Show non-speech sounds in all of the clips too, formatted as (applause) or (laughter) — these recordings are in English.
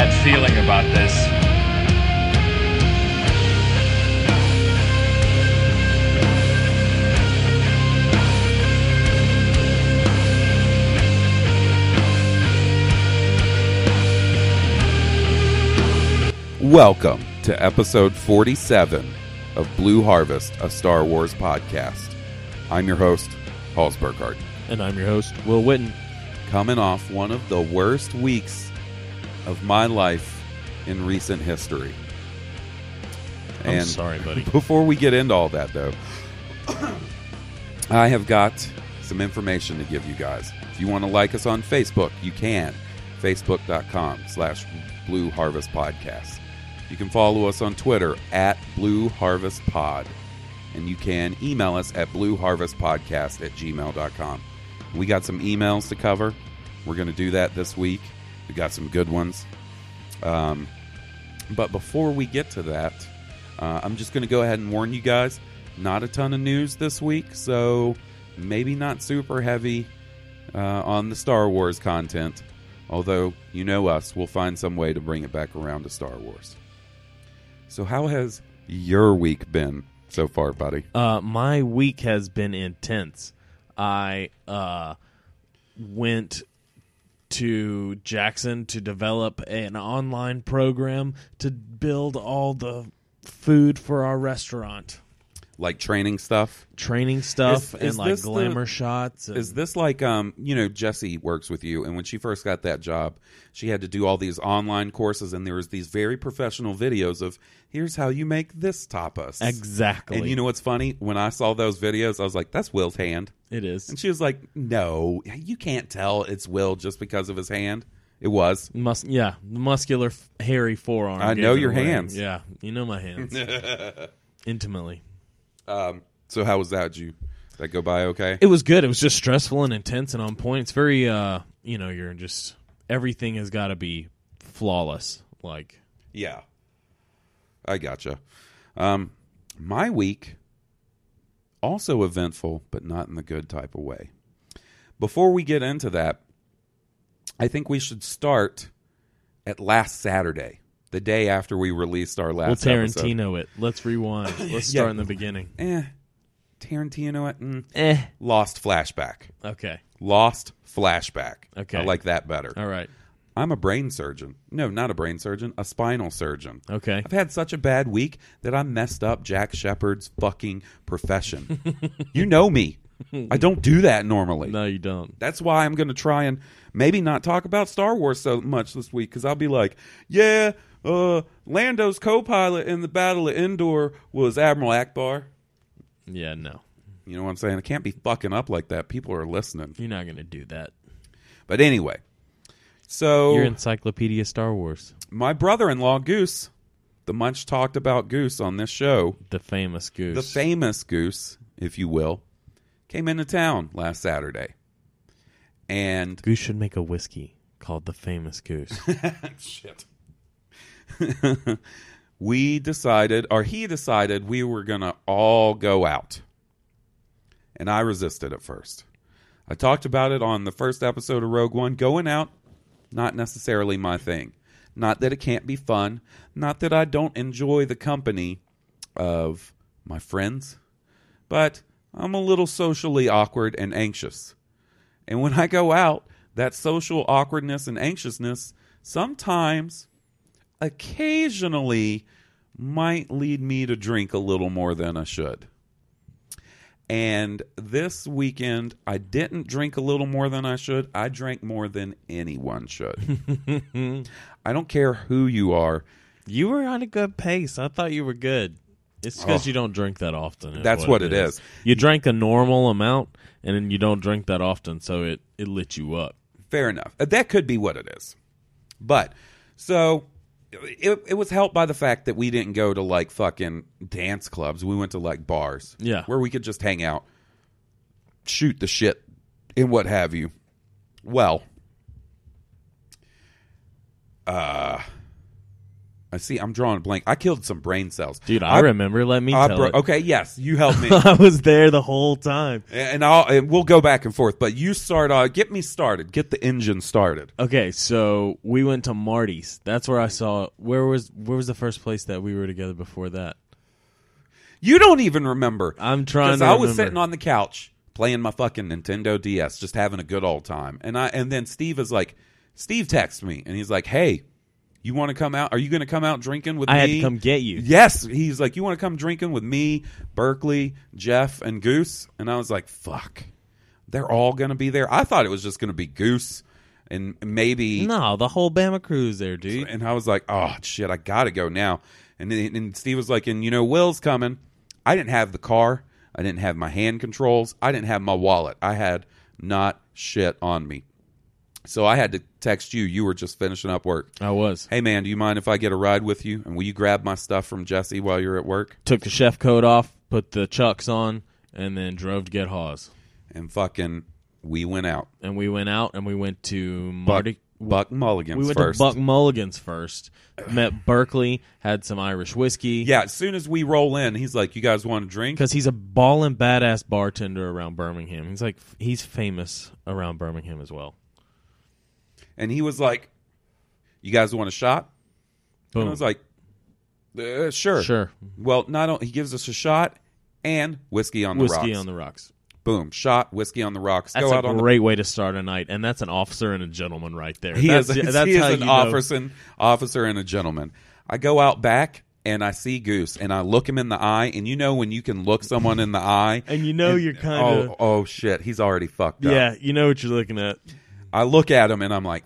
Bad feeling about this. Welcome to episode 47 of Blue Harvest, a Star Wars podcast. I'm your host, Halls Burkhardt. And I'm your host, Will Witten. Coming off one of the worst weeks of my life in recent history. I'm sorry, (laughs) buddy. Before we get into all that, though, I have got some information to give you guys. If you want to like us on Facebook, you can. Facebook.com slash Blue Harvest Podcast. You can follow us on Twitter at Blue Harvest Pod. And you can email us at blueharvestpodcast at gmail.com. We got some emails to cover. We're going to do that this week. We got some good ones. Um, but before we get to that, uh, I'm just going to go ahead and warn you guys not a ton of news this week, so maybe not super heavy uh, on the Star Wars content. Although, you know us, we'll find some way to bring it back around to Star Wars. So, how has your week been so far, buddy? Uh, my week has been intense. I uh, went to Jackson to develop an online program to build all the food for our restaurant. Like training stuff? Training stuff Is- is and like this the- glamour shots. And, Is this like um you know Jesse works with you and when she first got that job she had to do all these online courses and there was these very professional videos of here's how you make this tapas exactly? and you know what's funny when I saw those videos I was like that's Will's hand it is and she was like no you can't tell it's Will just because of his hand it was Mus- yeah, muscular, f- hairy forearm. I gave know it your away. hands. Yeah, you know my hands (laughs) intimately. Um so how was that Did you that go by okay It was good. It was just stressful and intense and on point. It's very, uh, you know, you're just everything has got to be flawless. Like, Yeah. I gotcha. Um, my week, also eventful, but not in the good type of way. Before we get into that, I think we should start at last Saturday, the day after we released our we'll last episode. Tarantino it. Let's rewind. (laughs) Let's Yeah. start in the beginning. Eh, Tarantino, mm, Eh. lost flashback. Okay. Lost flashback. Okay. I like that better. All right. I'm a brain surgeon. No, not a brain surgeon, a spinal surgeon. Okay. I've had such a bad week that I messed up Jack Shephard's fucking profession. (laughs) you know me. I don't do that normally. No, you don't. That's why I'm going to try and maybe not talk about Star Wars so much this week because I'll be like, yeah, uh, Lando's co pilot in the Battle of Endor was Admiral Ackbar. Yeah, no. You know what I'm saying? It can't be fucking up like that. People are listening. You're not going to do that. But anyway, so Your Encyclopedia Star Wars. my brother in law, Goose, the much talked about Goose on this show, The famous goose. the famous Goose, if you will, came into town last Saturday. And goose should make a whiskey called the famous goose. (laughs) shit. (laughs) we decided, or he decided, we were going to all go out. And I resisted at first. I talked about it on the first episode of Rogue One. Going out, not necessarily my thing. Not that it can't be fun. Not that I don't enjoy the company of my friends, but I'm a little socially awkward and anxious. And when I go out, that social awkwardness and anxiousness sometimes, occasionally, might lead me to drink a little more than I should. And this weekend, I didn't drink a little more than I should. I drank more than anyone should. (laughs) I don't care who you are. You were on a good pace. I thought you were good. It's because Oh. you don't drink that often. That's what it is. You drank a normal amount, and then you don't drink that often, so it it lit you up. Fair enough. That could be what it is. But so it, it was helped by the fact that we didn't go to like fucking dance clubs. We went to like bars. Yeah. Where we could just hang out, shoot the shit, and what have you. Well, uh, I see. I'm drawing a blank. I killed some brain cells, Dude, I, remember. Let me I tell bro- it. okay, yes, you helped me. (laughs) I was there the whole time. and I'll and we'll go back and forth. But you start. Uh, get me started. Get the engine started. Okay, so we went to Marty's. That's where I saw. Where was where was the first place that we were together before that? You don't even remember. I'm trying to I was remember. sitting on the couch playing my fucking Nintendo DS, just having a good old time. And I and then Steve is like, Steve texts me and he's like, Hey, you want to come out? Are you going to come out drinking with me? I me? had to come get you. Yes, he's like, you want to come drinking with me, Berkeley, Jeff, and Goose? And I was like, fuck, they're all going to be there. I thought it was just going to be Goose and maybe No, the whole Bama crew's there, dude. and I was like, oh shit, I gotta go now. And then, and Steve was like, and you know, Will's coming. I didn't have the car. I didn't have my hand controls. I didn't have my wallet. I had not shit on me. So I had to text you. You were just finishing up work. I was. Hey man, do you mind if I get a ride with you? And will you grab my stuff from Jesse while you're at work? Took the chef coat off, put the chucks on, and then drove to get Hawes. And fucking, we went out. And we went out and we went to Buck, Marty. Buck Mulligan's we went first. to Buck Mulligan's first. Met Berkeley, had some Irish whiskey. yeah, as soon as we roll in, he's like, "You guys want to drink?" because he's a ballin' badass bartender around Birmingham. He's like he's famous around Birmingham as well. And he was like, "You guys want a shot?" And I was like, uh, "Sure, Sure. Well, not only he gives us a shot and whiskey on the rocks. whiskey rocks. on the rocks. Boom, shot whiskey on the rocks. That's Go a out on the. great way to start a night, and that's an officer and a gentleman right there. He that's, is, (laughs) that's he is how an you know. officer, officer and a gentleman. I go out back and I see Goose and I look him in the eye, and you know when you can look someone in the eye, (laughs) And you know you're kinda- oh oh shit, he's already fucked up. Yeah, you know what you're looking at. I look at him and I'm like,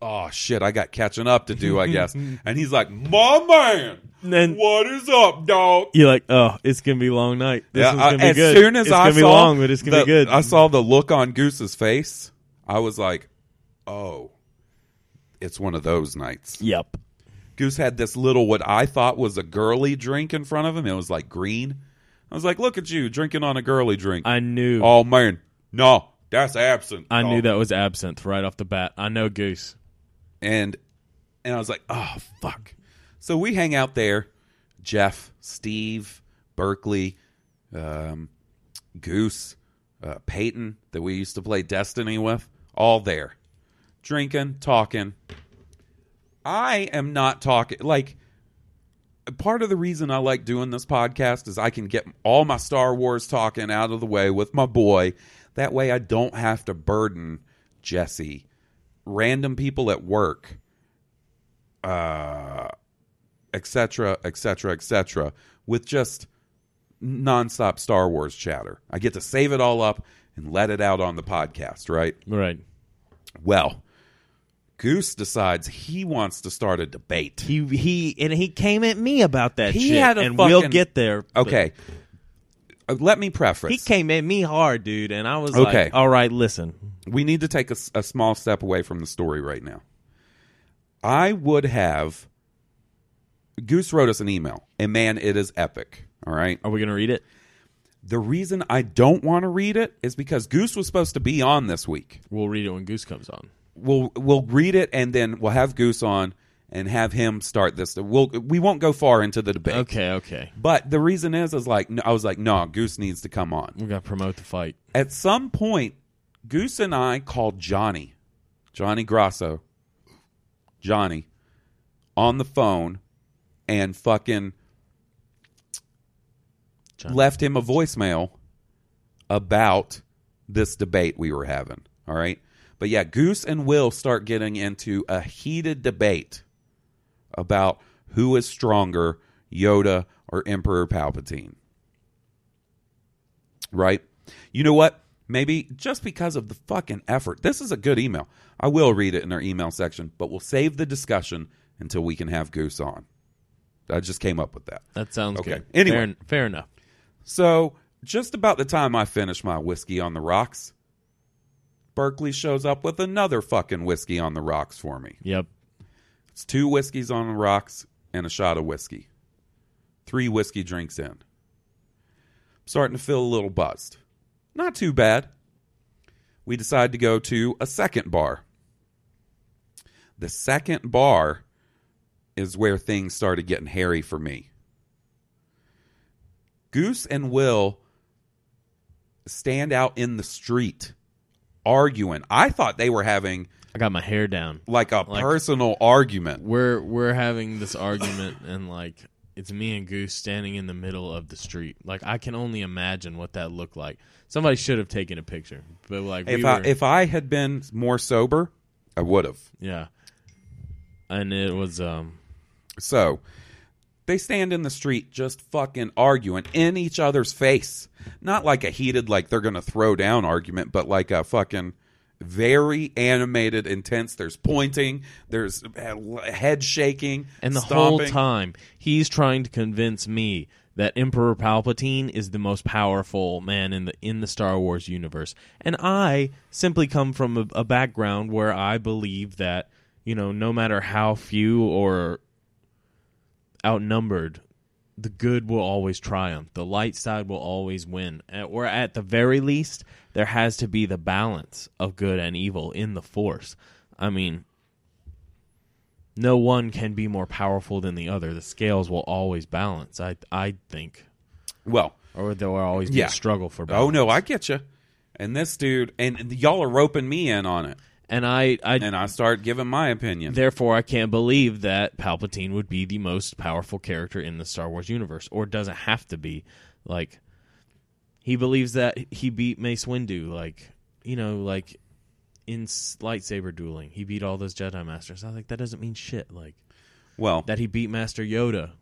oh shit, I got catching up to do, I (laughs) guess. and he's like, my man, then what is up, dog? you're like, oh, it's gonna be a long night. This Yeah, one's gonna I- be as good. soon as it's I gonna be long, but it's gonna the- be good. I saw the look on Goose's face. I was like, "Oh, it's one of those nights." Yep. Goose had this little what I thought was a girly drink in front of him. It was like green. I was like, "Look at you drinking on a girly drink." I knew. oh man, no, that's absinthe. I knew that was absinthe right off the bat. I know Goose. and and I was like, "Oh fuck!" So we hang out there. Jeff, Steve, Berkeley, um, Goose, uh, Peyton, that we used to play Destiny with, all there, drinking, talking. I am not talking like. Part of the reason I like doing this podcast is I can get all my Star Wars talking out of the way with my boy. That way, I don't have to burden Jesse, random people at work, uh, etc., etc., etc., with just nonstop Star Wars chatter. I get to save it all up and let it out on the podcast, right? Right. Well, Goose decides he wants to start a debate. He he and he came at me about that He shit, had a and we'll get there. Okay. Uh, Uh, let me preface. He came at me hard, dude, and I was Okay. like, "All right, listen, we need to take a small step away from the story right now. I would have. Goose wrote us an email, and man, it is epic. All right. are we gonna read it? The reason I don't want to read it is because Goose was supposed to be on this week. We'll read it when Goose comes on." We'll we'll read it, and then we'll have Goose on and have him start this. We'll we won't go far into the debate. Okay, okay, But the reason is, is like I was like, no, Goose needs to come on. we gotta promote the fight. At some point, Goose and I called Johnny, Johnny Grasso, Johnny, on the phone and fucking left him a voicemail about this debate we were having. All right. But yeah, Goose and Will start getting into a heated debate about who is stronger, Yoda or Emperor Palpatine. Right? You know what? Maybe just because of the fucking effort. This is a good email. I will read it in our email section, but we'll save the discussion until we can have Goose on. I just came up with that. That sounds Okay. good. Anyway. fair, fair enough. So, just about the time I finish my whiskey on the rocks, Berkeley shows up with another fucking whiskey on the rocks for me. Yep. It's two whiskeys on the rocks and a shot of whiskey. Three whiskey drinks in. I'm Starting to feel a little buzzed. Not too bad. We decide to go to a second bar. The second bar is where things started getting hairy for me. Goose and Will stand out in the street arguing. I thought they were having I got my hair down. like a Like- personal argument. We're we're having this argument (laughs) and like it's me and Goose standing in the middle of the street. Like I can only imagine what that looked like. Somebody should have taken a picture. But like we If were, I if I had been more sober, I would have. yeah. And it was um So they stand in the street just fucking arguing in each other's face. Not like a heated like they're going to throw down argument, but like a fucking very animated intense there's pointing, there's head shaking and the whole time he's trying to convince me that Emperor Palpatine is the most powerful man in the in the Star Wars universe. And I simply come from a, a background where I believe that, you know, no matter how few or outnumbered, the good will always triumph. The light side will always win. Or at the very least, there has to be the balance of good and evil in the Force. I mean, no one can be more powerful than the other. The scales will always balance. I I think, Well, or there will always be Yeah. a struggle for balance. oh no, I get you. And this dude and y'all are roping me in on it. And I I And I start giving my opinion. therefore I can't believe that Palpatine would be the most powerful character in the Star Wars universe, or doesn't have to be. Like he believes that he beat Mace Windu, like you know, like in lightsaber dueling, he beat all those Jedi masters. I was like, that doesn't mean shit. Like well, that he beat Master Yoda,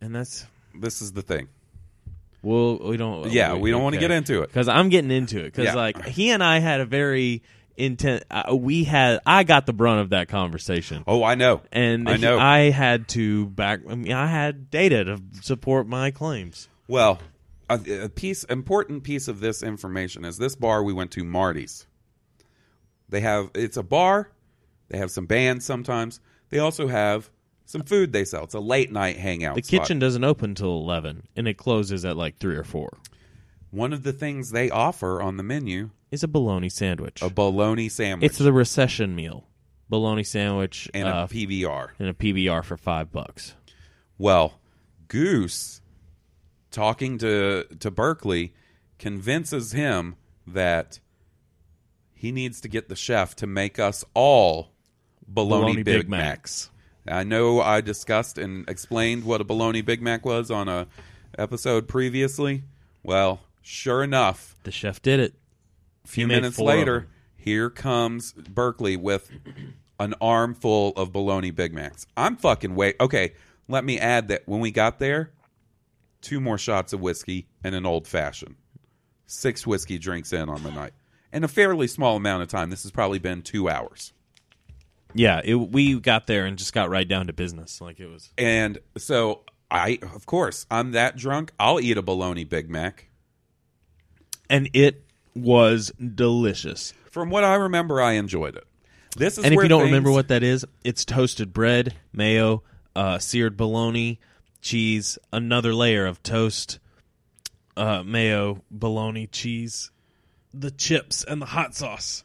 and that's this is the thing. well, we don't. Yeah, we don't want to get into it. because I'm getting into it because Yeah. like he and I had a very intense. Uh, we had I got the brunt of that conversation. Oh, I know. and I know. I had to back. I mean, I had data to support my claims. Well, a, a piece important piece of this information is this bar we went to, Marty's. They have it's a bar. They have some bands sometimes. They also have some food they sell. It's a late night hangout. The spot. kitchen doesn't open till eleven, and it closes at like three or four. One of the things they offer on the menu is a bologna sandwich. a bologna sandwich it's the recession meal, bologna sandwich and uh, a PBR. and a PBR for five bucks. Well, Goose, talking to to Berkeley, convinces him that he needs to get the chef to make us all bologna, Bologna Big, Big Macs. I know I discussed and explained what a bologna Big Mac was on a episode previously. Well, sure enough, The chef did it. a few minutes later, here comes Berkeley with an armful of bologna Big Macs. I'm fucking wait. Okay, let me add that when we got there, two more shots of whiskey and an old fashioned. Six whiskey drinks in on the night. In a fairly small amount of time. This has probably been two hours. Yeah, it, we got there and just got right down to business. Like it was. And so I, of course, I'm that drunk. I'll eat a bologna Big Mac. And it was delicious. From what I remember, I enjoyed it. This is And if you don't things- remember what that is, it's toasted bread, mayo, uh, seared bologna, cheese, another layer of toast, uh, mayo, bologna, cheese, the chips, and the hot sauce.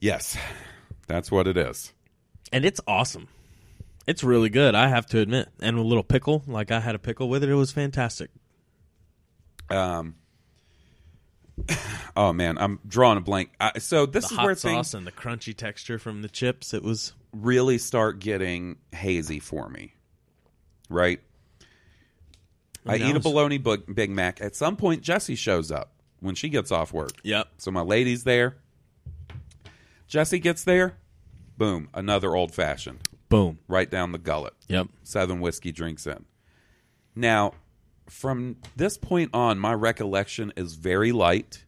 Yes, that's what it is. And it's awesome. It's really good, I have to admit. And a little pickle, like I had a pickle with it, it was fantastic. Um. (laughs) Oh man, I'm drawing a blank. I, so this The is hot where sauce things. and the crunchy texture from the chips, it was really start getting hazy for me. Right? I eat a bologna Big Mac. At some point, Jesse shows up when she gets off work. Yep. So my lady's there. Jesse gets there. Boom. Another old fashioned. Boom. Right down the gullet. Yep. Seven whiskey drinks in. Now, from this point on, my recollection is very light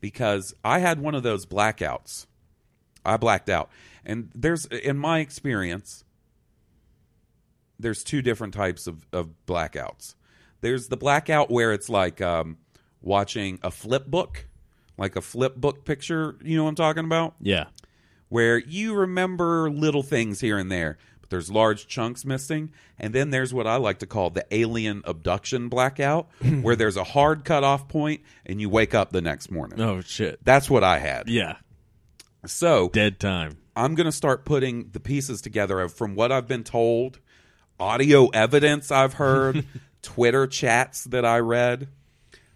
because I had one of those blackouts. I blacked out. And there's, in my experience, there's two different types of, of blackouts. There's the blackout where it's like um, watching a flip book, like a flip book picture. You know what I'm talking about? Yeah. where you remember little things here and there, there's large chunks missing. And then there's what I like to call the alien abduction blackout, (laughs) where there's a hard cutoff point and you wake up the next morning. Oh shit. That's what I had. Yeah. So Dead time. I'm going to start putting the pieces together of from what I've been told, audio evidence I've heard, (laughs) Twitter chats that I read.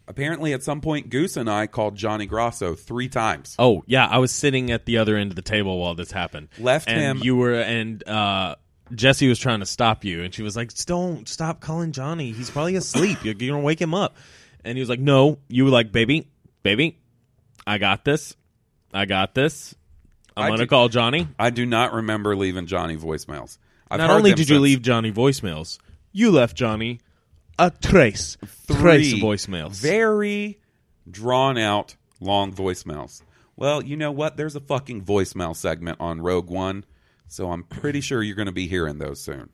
Apparently, at some point, Goose and I called Johnny Grosso three times. Oh yeah, I was sitting at the other end of the table while this happened. Left and him- You were and uh, Jesse was trying to stop you, and she was like, "Don't stop calling Johnny. He's probably asleep. You're, you're gonna wake him up." And he was like, "No." You were like, "Baby, baby, I got this. I got this. I'm I gonna do- call Johnny." I do not remember leaving Johnny voicemails. I've Not only did you since. leave Johnny voicemails, you left Johnny a trace, trace Three voicemails. very drawn out, long voicemails. Well, you know what? There's a fucking voicemail segment on Rogue One, so I'm pretty sure you're going to be hearing those soon.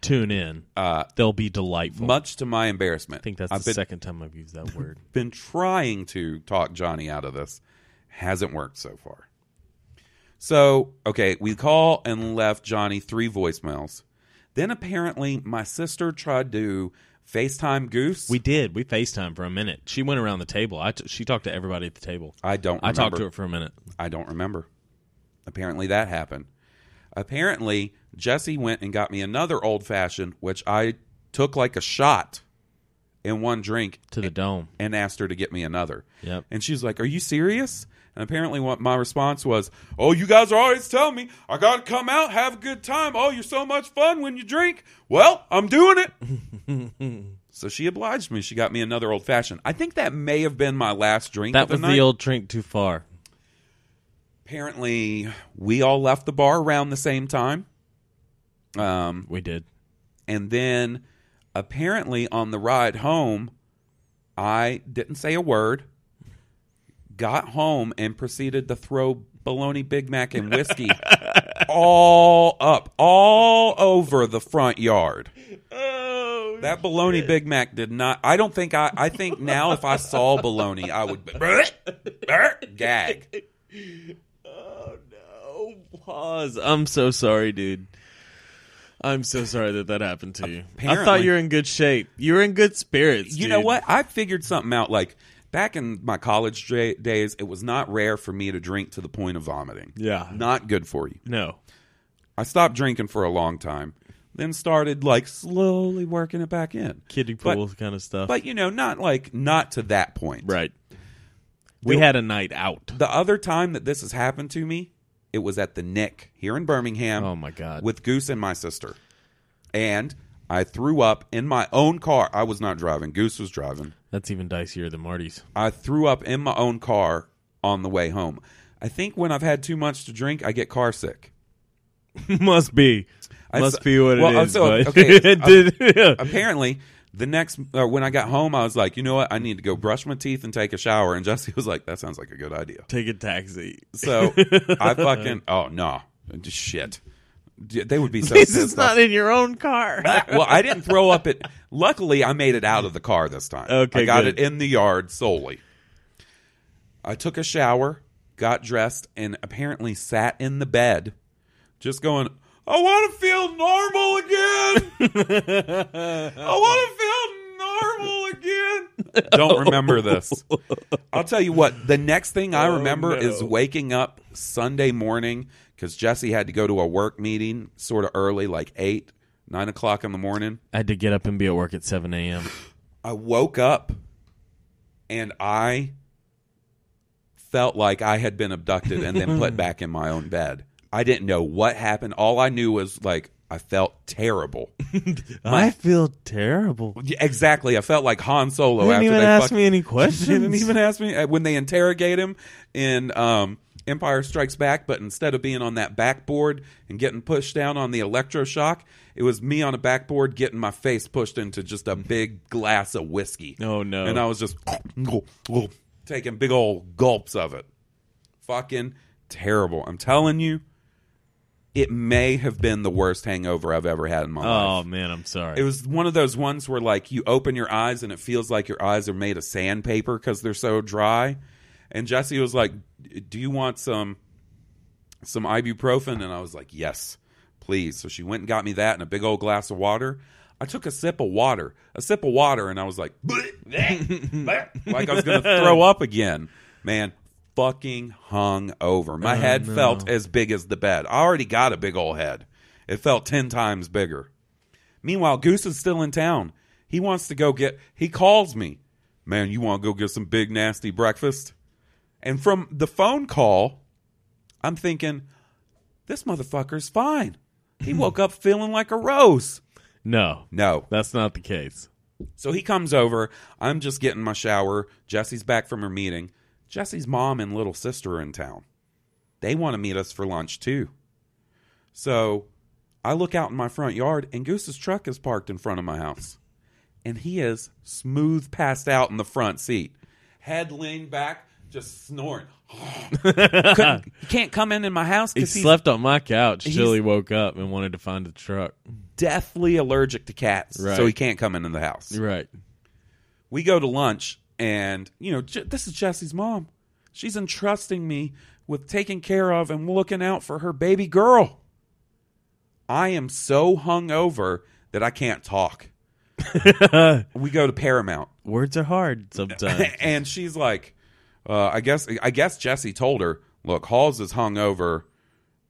Tune in. Uh, They'll be delightful. much to my embarrassment, I think that's I've the been, second time I've used that word. (laughs) been trying to talk Johnny out of this. Hasn't worked so far. So, okay, we call and left Johnny three voicemails. Then apparently my sister tried to FaceTime Goose. We did. We FaceTime for a minute. She went around the table. I t- she talked to everybody at the table. I don't I talked to her for a minute. I don't remember. Apparently that happened. Apparently Jesse went and got me another old fashioned, which I took like a shot in one drink To the dome. and asked her to get me another. Yep. And she's like, Are you serious? And apparently what my response was, Oh, you guys are always telling me I gotta come out, have a good time. Oh, you're so much fun when you drink. Well, I'm doing it. (laughs) so she obliged me. She got me another old fashioned. I think that may have been my last drink. That of the was the old drink too far. Apparently we all left the bar around the same time. Um, We did. and then apparently on the ride home i didn't say a word got home and proceeded to throw bologna big mac and whiskey (laughs) all up all over the front yard. Oh, that bologna big mac did not i don't think i i think now if i saw bologna i would (laughs) gag Pause. I'm so sorry, dude. I'm so sorry that that happened to you. I thought you were in good shape. You were in good spirits. You know what? I figured something out. Like back in my college day- days, it was not rare for me to drink to the point of vomiting. Yeah. Not good for you. No. I stopped drinking for a long time, then started like slowly working it back in. Kiddie But- kind of stuff. But you know, not like not to that point. right. We had a night out. The other time that this has happened to me, it was at the Nick here in Birmingham. Oh, my God. With Goose and my sister, and I threw up in my own car. I was not driving. Goose was driving. That's even dicier than Marty's. I threw up in my own car on the way home. I think when I've had too much to drink, I get car sick. (laughs) Must be. Must be what well, it is. so, but okay, (laughs) it did- Apparently, the next uh, when I got home, I was like, you know what? I need to go brush my teeth and take a shower. And Jesse was like, that sounds like a good idea. Take a taxi. So I fucking oh no, just shit. They would be so (laughs) this is not off. in your own car. (laughs) well, I didn't throw up it. Luckily, I made it out of the car this time. Okay, I got good. it in the yard solely. I took a shower, got dressed, and apparently sat in the bed, just going. I want to feel normal again. I want to feel normal again. Don't remember this. I'll tell you what. The next thing I oh, remember is waking up Sunday morning because Jesse had to go to a work meeting sort of early, like eight, nine o'clock in the morning. I had to get up and be at work at 7 a.m. I woke up and I felt like I had been abducted and then put (laughs) back in my own bed. I didn't know what happened. All I knew was like I felt terrible. (laughs) I feel terrible. Exactly. I felt like Han Solo. They didn't after even they ask me any questions. (laughs) didn't even ask me uh, when they interrogate him in um, Empire Strikes Back. But instead of being on that backboard and getting pushed down on the electroshock, it was me on a backboard getting my face pushed into just a big glass of whiskey. Oh, no. And I was just taking big old gulps of it. Fucking terrible. I'm telling you, it may have been the worst hangover I've ever had in my oh, life. Oh man, I'm sorry. It was one of those ones where like you open your eyes and it feels like your eyes are made of sandpaper because they're so dry. And Jesse was like, "Do you want some some ibuprofen?" And I was like, "Yes, please." So she went and got me that and a big old glass of water. I took a sip of water, a sip of water, and I was like, (laughs) (laughs) (laughs) like I was gonna throw up again. Man, fucking hung over. My oh, head felt as big as the bed. I already got a big old head. It felt ten times bigger. Meanwhile, Goose is still in town. He wants to go get. He calls me, man. You want to go get some big nasty breakfast? And from the phone call, I'm thinking, this motherfucker's fine. He (laughs) woke up feeling like a rose. no, No, that's not the case. so he comes over. I'm just getting my shower. Jesse's back from her meeting. Jesse's mom and little sister are in town. They want to meet us for lunch too. So I look out in my front yard and Goose's truck is parked in front of my house. And he is smooth passed out in the front seat. Head leaned back, just snoring. Couldn't- he can't come in in my house He because he's slept on my couch till he woke up and wanted to find the truck. deathly allergic to cats. Right. So he can't come into the house. Right. we go to lunch and you know Je- this is jesse's mom she's entrusting me with taking care of and looking out for her baby girl i am so hungover that i can't talk (laughs) we go to paramount Words are hard sometimes. (laughs) and she's like uh, i guess i guess jesse told her look halls is hungover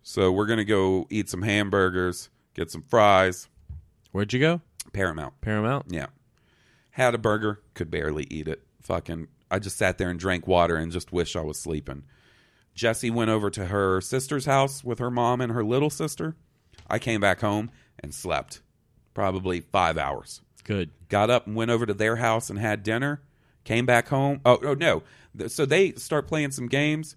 so we're gonna go eat some hamburgers get some fries Where'd you go? paramount Paramount. Yeah. Had a burger, could barely eat it. Fucking, I just sat there and drank water and just wish I was sleeping. Jesse went over to her sister's house with her mom and her little sister. I came back home and slept probably five hours. Good. Got up and went over to their house and had dinner. Came back home. Oh, oh no. So they start playing some games.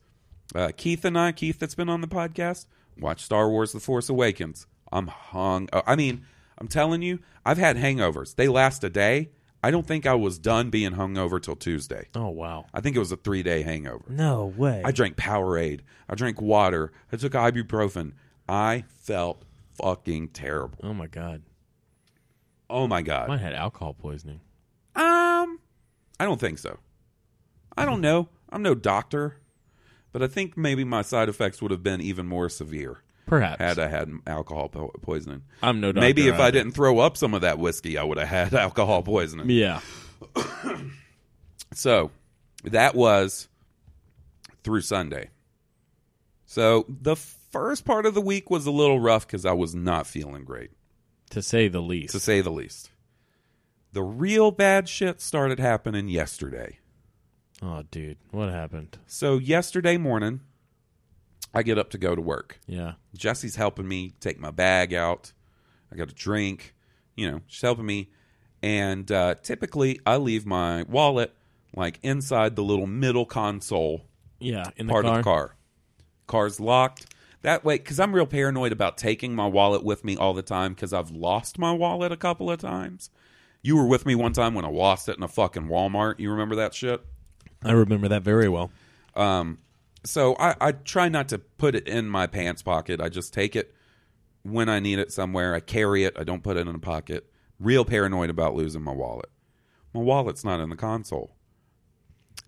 Uh, Keith and I, Keith that's been on the podcast, watch Star Wars The Force Awakens. I'm hung. oh, I mean, I'm telling you, I've had hangovers. They last a day. I don't think I was done being hungover till Tuesday. Oh wow. I think it was a three day hangover. No way. I drank Powerade. I drank water. I took ibuprofen. I felt fucking terrible. oh my god. Oh my God. Mine had alcohol poisoning. Um, I don't think so. I don't (laughs) know. I'm no doctor, but I think maybe my side effects would have been even more severe Perhaps. had I had alcohol po- poisoning. I'm no doctor. maybe if I either. didn't throw up some of that whiskey, I would have had (laughs) alcohol poisoning. Yeah. So that was through Sunday. So the first part of the week was a little rough because I was not feeling great, To say the least. to say the least. The real bad shit started happening yesterday. oh dude, what happened? So yesterday morning, I get up to go to work. Yeah. Jesse's helping me take my bag out. I got a drink. You know, she's helping me. And uh, typically, I leave my wallet like inside the little middle console Yeah. In the part car. of the car. Car's locked. That way, because I'm real paranoid about taking my wallet with me all the time because I've lost my wallet a couple of times. You were with me one time when I lost it in a fucking Walmart. You remember that shit? I remember that very well. Um, so I, I try not to put it in my pants pocket. I just take it when I need it somewhere. I carry it. I don't put it in a pocket. Real paranoid about losing my wallet. My wallet's not in the console.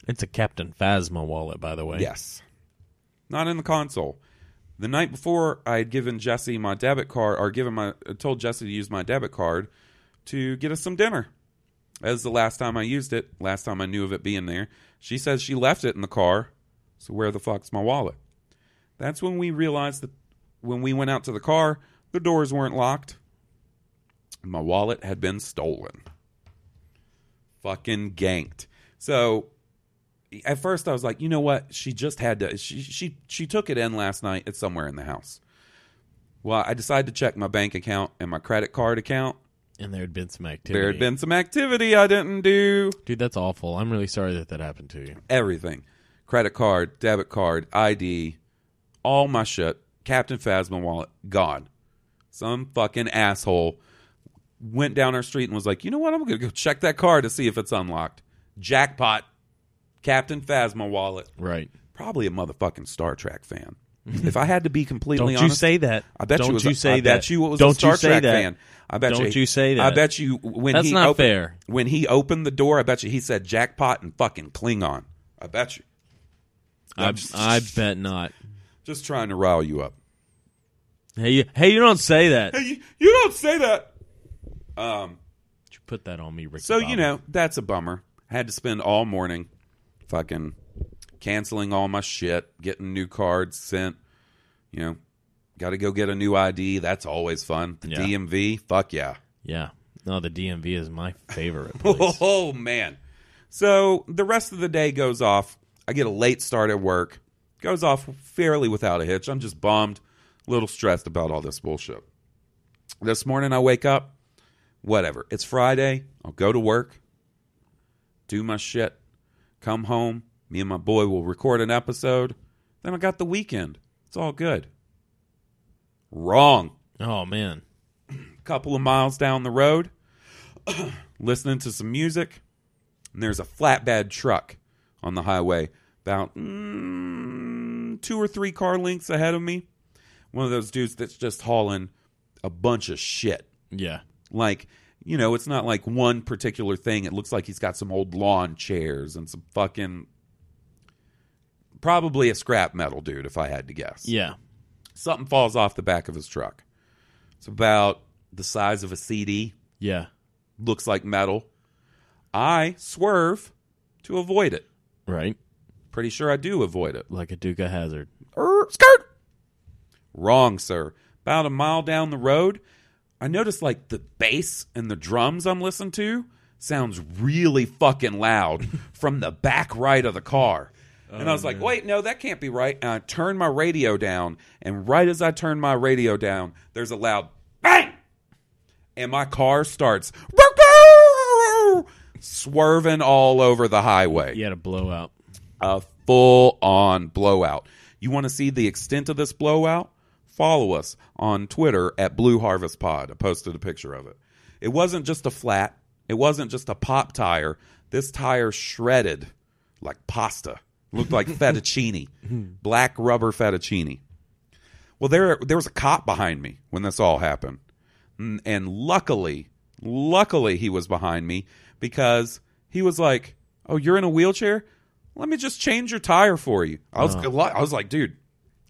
It's a Captain Phasma wallet, by the way. Yes. Not in the console. The night before, I had given Jesse my debit card, or given my, told Jesse to use my debit card to get us some dinner. As the last time I used it, last time I knew of it being there, she says she left it in the car. So where the fuck's my wallet? That's when we realized that when we went out to the car, the doors weren't locked. My wallet had been stolen. Fucking ganked. So at first I was like, you know what? She just had to. She she she took it in last night. It's somewhere in the house. Well, I decided to check my bank account and my credit card account. And there had been some activity. There had been some activity I didn't do. Dude, that's awful. I'm really sorry that that happened to you. Everything, credit card, debit card, ID, all my shit. Captain Phasma wallet gone. Some fucking asshole went down our street and was like, you know what? I'm gonna go check that car to see if it's unlocked. Jackpot. Captain Phasma wallet. Right. Probably a motherfucking Star Trek fan. if I had to be completely honest. Don't you say that. I bet Don't you was you say I bet that. you it was Don't a Star you say Trek that. fan. I bet Don't you, you say I bet you when That's he not opened, fair. When he opened the door, I bet you he said jackpot and fucking Klingon. I bet you. I, I bet not. Just trying to rile you up. Hey, you, hey, you don't say that. Hey, you, you don't say that. Um. You put that on me, Ricky. So Bobby. you know that's a bummer. I had to spend all morning, fucking, canceling all my shit, getting new cards sent. You know, got to go get a new ID. That's always fun. The Yeah. DMV, fuck yeah. Yeah. No, the DMV is my favorite (laughs) place. Oh man. So the rest of the day goes off. I get a late start at work. Goes off fairly without a hitch. I'm just bummed, a little stressed about all this bullshit. This morning I wake up, whatever. It's Friday. I'll go to work, do my shit, come home. Me and my boy will record an episode. Then I got the weekend. It's all good. Wrong oh man. A couple of miles down the road, (clears throat) listening to some music, and there's a flatbed truck on the highway about mm, two or three car lengths ahead of me. One of those dudes that's just hauling a bunch of shit. Yeah. Like, you know, it's not like one particular thing. It looks like he's got some old lawn chairs and some fucking. Probably a scrap metal dude, if I had to guess Yeah. something falls off the back of his truck. It's about the size of a CD, Yeah. looks like metal. I swerve to avoid it. Right. Pretty sure I do avoid it. Like a Duca Hazard. Er, skirt. Wrong, sir. About a mile down the road, I noticed like the bass and the drums I'm listening to sounds really fucking loud (laughs) from the back right of the car. And I was like, wait, no, that can't be right. And I turned my radio down, and right as I turned my radio down, there's a loud bang! And my car starts swerving all over the highway You had a blowout. a full on blowout. You want to see the extent of this blowout? Follow us on Twitter at Blue Harvest Pod. I posted a picture of it. It wasn't just a flat, it wasn't just a pop tire. This tire shredded like pasta. Looked like (laughs) fettuccine, black rubber fettuccine. Well, there there was a cop behind me when this all happened. Mm, and luckily, luckily he was behind me because he was like, "Oh, you're in a wheelchair? Let me just change your tire for you." I was oh. I was like, "Dude,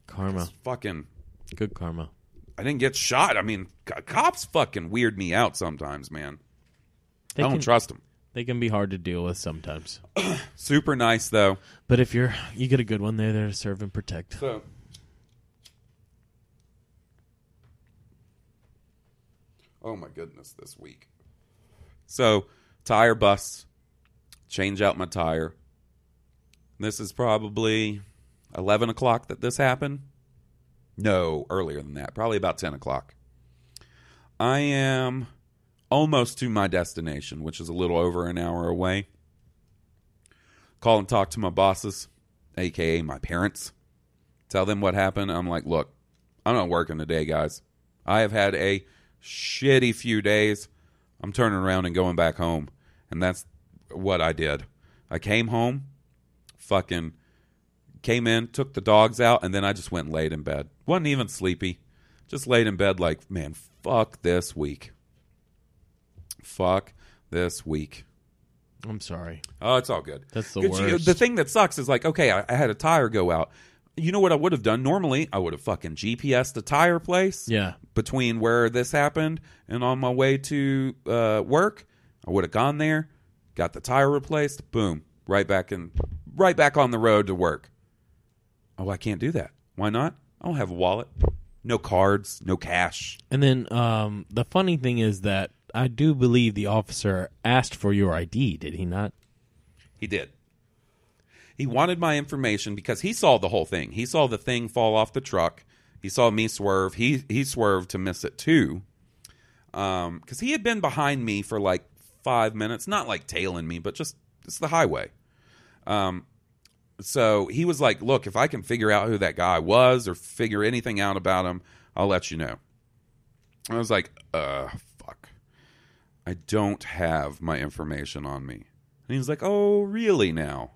Karma. fucking Good karma. I didn't get shot. I mean, co- cops fucking weird me out sometimes, man. They I don't can, trust them. They can be hard to deal with sometimes. (clears throat) Super nice though. But if you're you get a good one, they're there to serve and protect. So Oh my goodness, this week. So, tire busts. Change out my tire. This is probably 11 o'clock that this happened. No, earlier than that. Probably about 10 o'clock. I am almost to my destination, which is a little over an hour away. Call and talk to my bosses, aka my parents. Tell them what happened. I'm like, look, I'm not working today, guys. I have had a shitty few days. I'm turning around and going back home. And that's what I did. I came home, fucking came in, took the dogs out, and then I just went and laid in bed. Wasn't even sleepy. Just laid in bed like, man, fuck this week. Fuck this week. I'm sorry. Oh, it's all good. That's the Good- you- worst. The thing that sucks is like, okay, I, I had a tire go out. You know what I would have done? Normally, I would have fucking GPSed the tire place. Yeah. Between where this happened and on my way to uh, work, I would have gone there, got the tire replaced, boom, right back in, right back on the road to work. Oh, I can't do that. Why not? I don't have a wallet, no cards, no cash. And then um, the funny thing is that I do believe the officer asked for your ID. Did he not? He did. He wanted my information because he saw the whole thing. He saw the thing fall off the truck. He saw me swerve. He he swerved to miss it too. Um, because he had been behind me for like five minutes, not like tailing me, but just it's the highway. Um, so he was like, "Look, if I can figure out who that guy was or figure anything out about him, I'll let you know." I was like, "Uh, fuck, I don't have my information on me." And he was like, "Oh, really? Now?"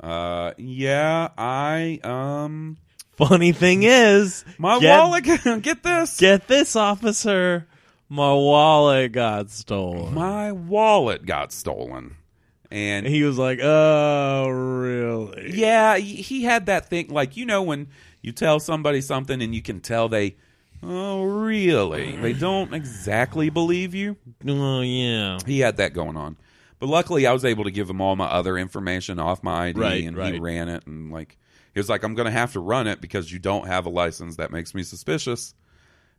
Uh, yeah, I um, Funny thing is, my get, wallet. (laughs) Get this. Get this, officer. My wallet got stolen. my wallet got stolen, and he was like, "Oh, really?" Yeah, he he had that thing like you know when you tell somebody something and you can tell they oh really they don't exactly believe you. Oh, yeah. He had that going on. But luckily I was able to give him all my other information off my ID Right, and he ran it and like he was like I'm going to have to run it because you don't have a license that makes me suspicious.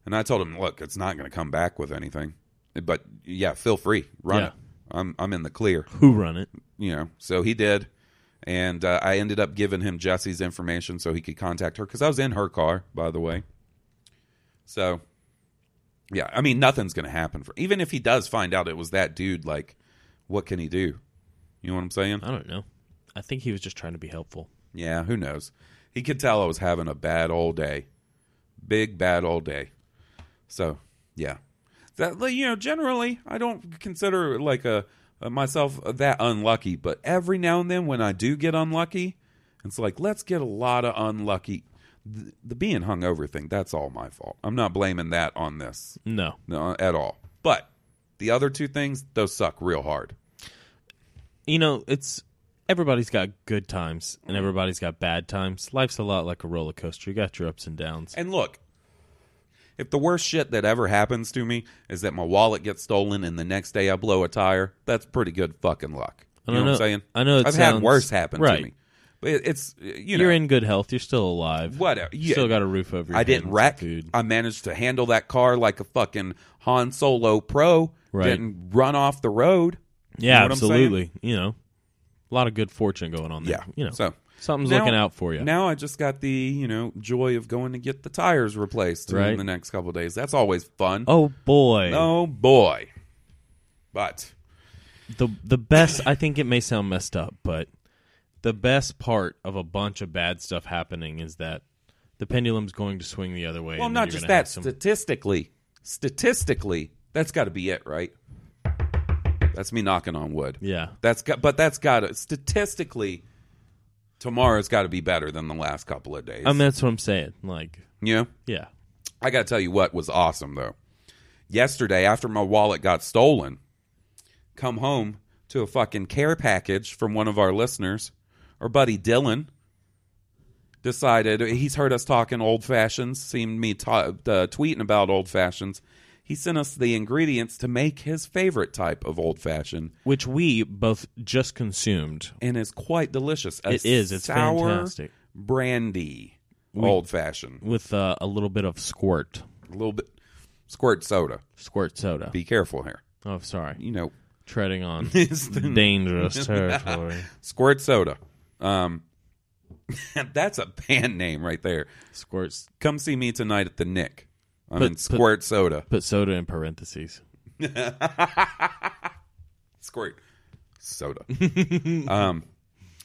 And I told him, "Look, it's not going to come back with anything. But yeah, feel free. Run Yeah. it. I'm I'm in the clear." Who run it? you know so he did and uh, i ended up giving him jesse's information so he could contact her because i was in her car by the way so yeah i mean nothing's gonna happen for even if he does find out it was that dude like what can he do? You know what i'm saying? I don't know. I think he was just trying to be helpful. yeah who knows? He could tell i was having a bad old day. Big bad old day. So yeah. That you know generally i don't consider like a, a myself that unlucky but every now and then when i do get unlucky it's like let's get a lot of unlucky. The, the being hungover thing that's all my fault. I'm not blaming that on this. No. no at all. But the other two things those suck real hard You know, it's everybody's got good times and everybody's got bad times. Life's a lot like a roller coaster. You got your ups and downs. And look, if the worst shit that ever happens to me is that my wallet gets stolen and the next day I blow a tire, that's pretty good fucking luck. You I know, don't what I'm know- saying? I know it I've had worse happen to me, it's you know You're in good health. You're still alive. whatever. You Yeah. still got a roof over your I head. I didn't wreck. Food. I managed to handle that car like a fucking Han Solo Pro. Right. Didn't run off the road. You yeah, know I'm saying? absolutely. You know, a lot of good fortune going on there. Yeah. You know, So something's now- looking out for you. Now I just got the you know joy of going to get the tires replaced right. in the next couple of days. That's always fun. oh boy. Oh boy. But the the best I think it may sound messed up, but the best part of a bunch of bad stuff happening is that the pendulum's going to swing the other way. well, not just that. some- Statistically, statistically, that's got to be it, right? That's me knocking on wood. yeah, That's got, but that's got to statistically. Tomorrow's got to be better than the last couple of days. I mean that's what I'm saying. Like, know, yeah, I got to tell you what was awesome though. Yesterday, after my wallet got stolen, come home to a fucking care package from one of our listeners, our buddy Dylan. Decided he's heard us talking old fashions, seen me ta- uh, tweeting about old fashions. He sent us the ingredients to make his favorite type of old fashioned, which we both just consumed. and is quite delicious. A It is. It's sour fantastic. brandy old fashioned, with uh, a little bit of squirt, a little bit squirt soda. squirt soda. Be careful here. oh, sorry, You know, treading on (laughs) dangerous territory. (laughs) Squirt Soda. Um, (laughs) that's a band name right there. Squirts. Come see me tonight at the Nick. I'm Put- in Squirt Soda. Put soda in parentheses. (laughs) Squirt Soda. (laughs) um,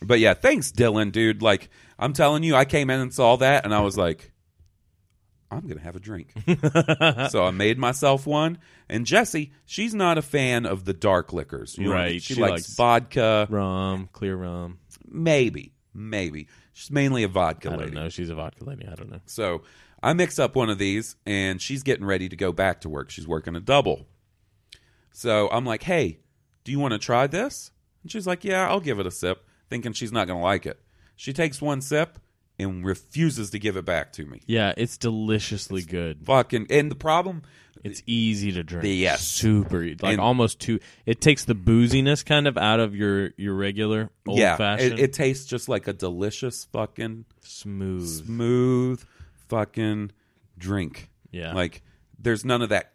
but yeah, thanks, Dylan, dude. Like, I'm telling you, I came in and saw that, and I was like, I'm gonna have a drink. so I made myself one. And Jessie, she's not a fan of the dark liquors. You know, Right, She, she likes, likes- vodka. Rum, clear rum. Maybe, maybe. She's mainly a vodka I lady. don't know. She's a vodka lady. I don't know. So I mix up one of these, and she's getting ready to go back to work. She's working a double. So I'm like, hey, do you want to try this? And she's like, yeah, I'll give it a sip, thinking she's not going to like it. She takes one sip and refuses to give it back to me. Yeah, it's deliciously good. Fucking, and the problem, It's easy to drink. Yes. super like And- almost too. It takes the booziness kind of out of your your regular old yeah, fashioned. it, it tastes just like a delicious fucking smooth. smooth fucking drink. Yeah. Like there's none of that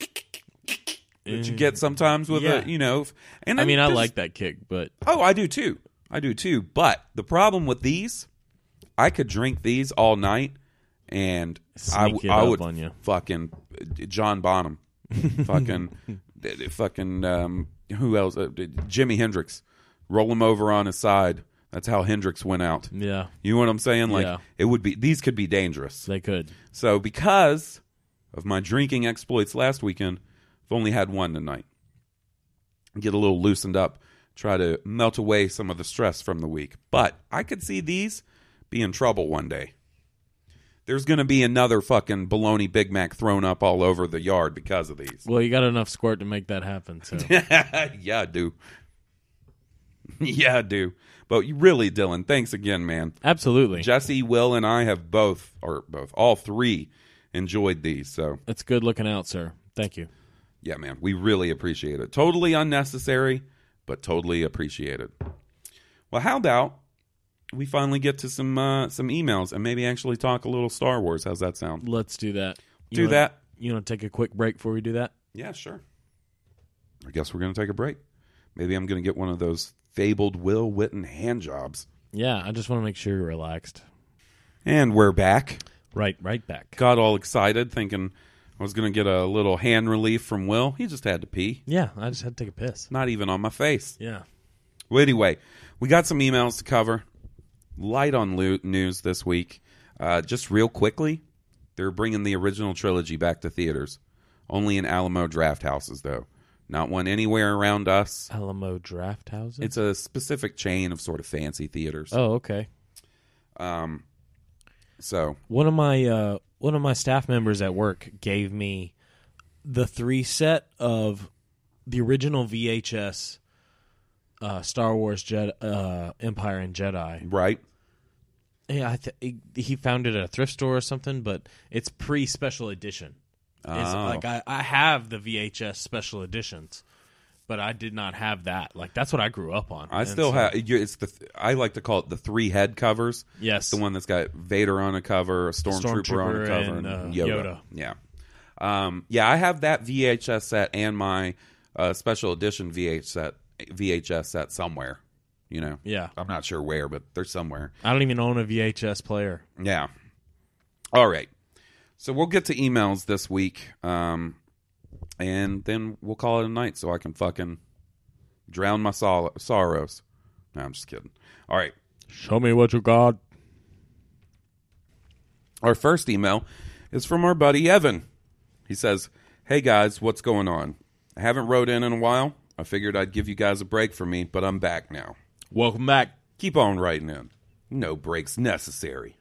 that you get mm. sometimes with Yeah. a, you know. And I mean, I like that kick, but Oh, I do too. I do too. But the problem with these, I could drink these all night, and I, Sneak I up would fucking John Bonham, (laughs) fucking fucking um, who else? Uh, Jimi Hendrix, roll him over on his side. That's how Hendrix went out. Yeah, You know what I'm saying? Like Yeah. it would be. These could be dangerous. they could. So because of my drinking exploits last weekend, I've only had one tonight. Get a little loosened up, try to melt away some of the stress from the week. But I could see these be in trouble one day. There's going to be another fucking bologna Big Mac thrown up all over the yard because of these. Well, you got enough squirt to make that happen. So (laughs) yeah, I do. yeah, I do. But really, Dylan, thanks again, man. absolutely, Jesse, Will, and I have both, or both, all three enjoyed these. So it's good looking out, sir. Thank you. yeah, man, we really appreciate it. Totally unnecessary, but totally appreciated. Well, how about we finally get to some uh, some emails and maybe actually talk a little Star Wars? How's that sound? Let's do that. You Do wanna- that. You want to take a quick break before we do that? Yeah, sure. I guess we're going to take a break. Maybe I'm going to get one of those fabled Will Witten hand jobs. Yeah, I just want to make sure you're relaxed. And we're back. Right, right back. Got all excited thinking I was going to get a little hand relief from Will. He just had to pee. Yeah, I just had to take a piss. Not even on my face. Yeah. Well, anyway, we got some emails to cover. Light on lo- news this week. Uh, just real quickly, they're bringing the original trilogy back to theaters. Only in Alamo Drafthouses, though. Not one anywhere around us. Alamo Drafthouses. It's a specific chain of sort of fancy theaters. oh, okay. Um, So, One of my uh, one of my staff members at work gave me the three set of the original VHS uh, Star Wars Jedi, uh, Empire and Jedi. right? Yeah, I th- he- found it at a thrift store or something, but it's pre special edition. It's Oh. like I, I have the VHS special editions, but I did not have that. Like that's what I grew up on. I And still so- have. It's the. I like to call it the three head covers. Yes. the one that's got Vader on a cover, a stormtrooper on a cover, and, uh, Yoda. Yoda. Yeah, um, yeah. I have that VHS set and my uh, special edition VHS set, VHS set somewhere. You know, Yeah. I'm not sure where, but they're somewhere. I don't even own a VHS player. Yeah. All right. So we'll get to emails this week, um, and then we'll call it a night so I can fucking drown my sol- sorrows. No, I'm just kidding. All right. Show me what you got. Our first email is from our buddy Evan. He says, Hey guys, what's going on? I haven't wrote in in a while. I figured I'd give you guys a break for me, but I'm back now. Welcome back. Keep on writing in. No breaks necessary.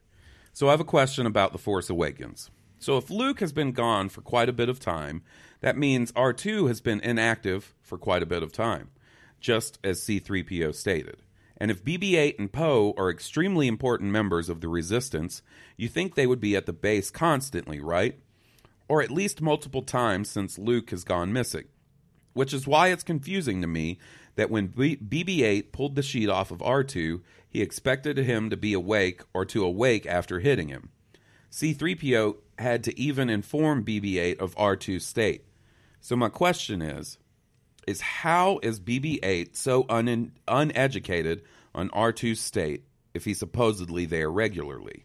So I have a question about The Force Awakens. So if Luke has been gone for quite a bit of time, that means R2 has been inactive for quite a bit of time, just as C3PO stated. And if BB 8 and Poe are extremely important members of the Resistance, you think they would be at the base constantly, right? Or at least multiple times since Luke has gone missing which is why it's confusing to me that when B- BB-8 pulled the sheet off of R2, he expected him to be awake or to awake after hitting him. C3PO had to even inform BB-8 of R2's state. So my question is is how is BB-8 so un- uneducated on R2's state if he's supposedly there regularly?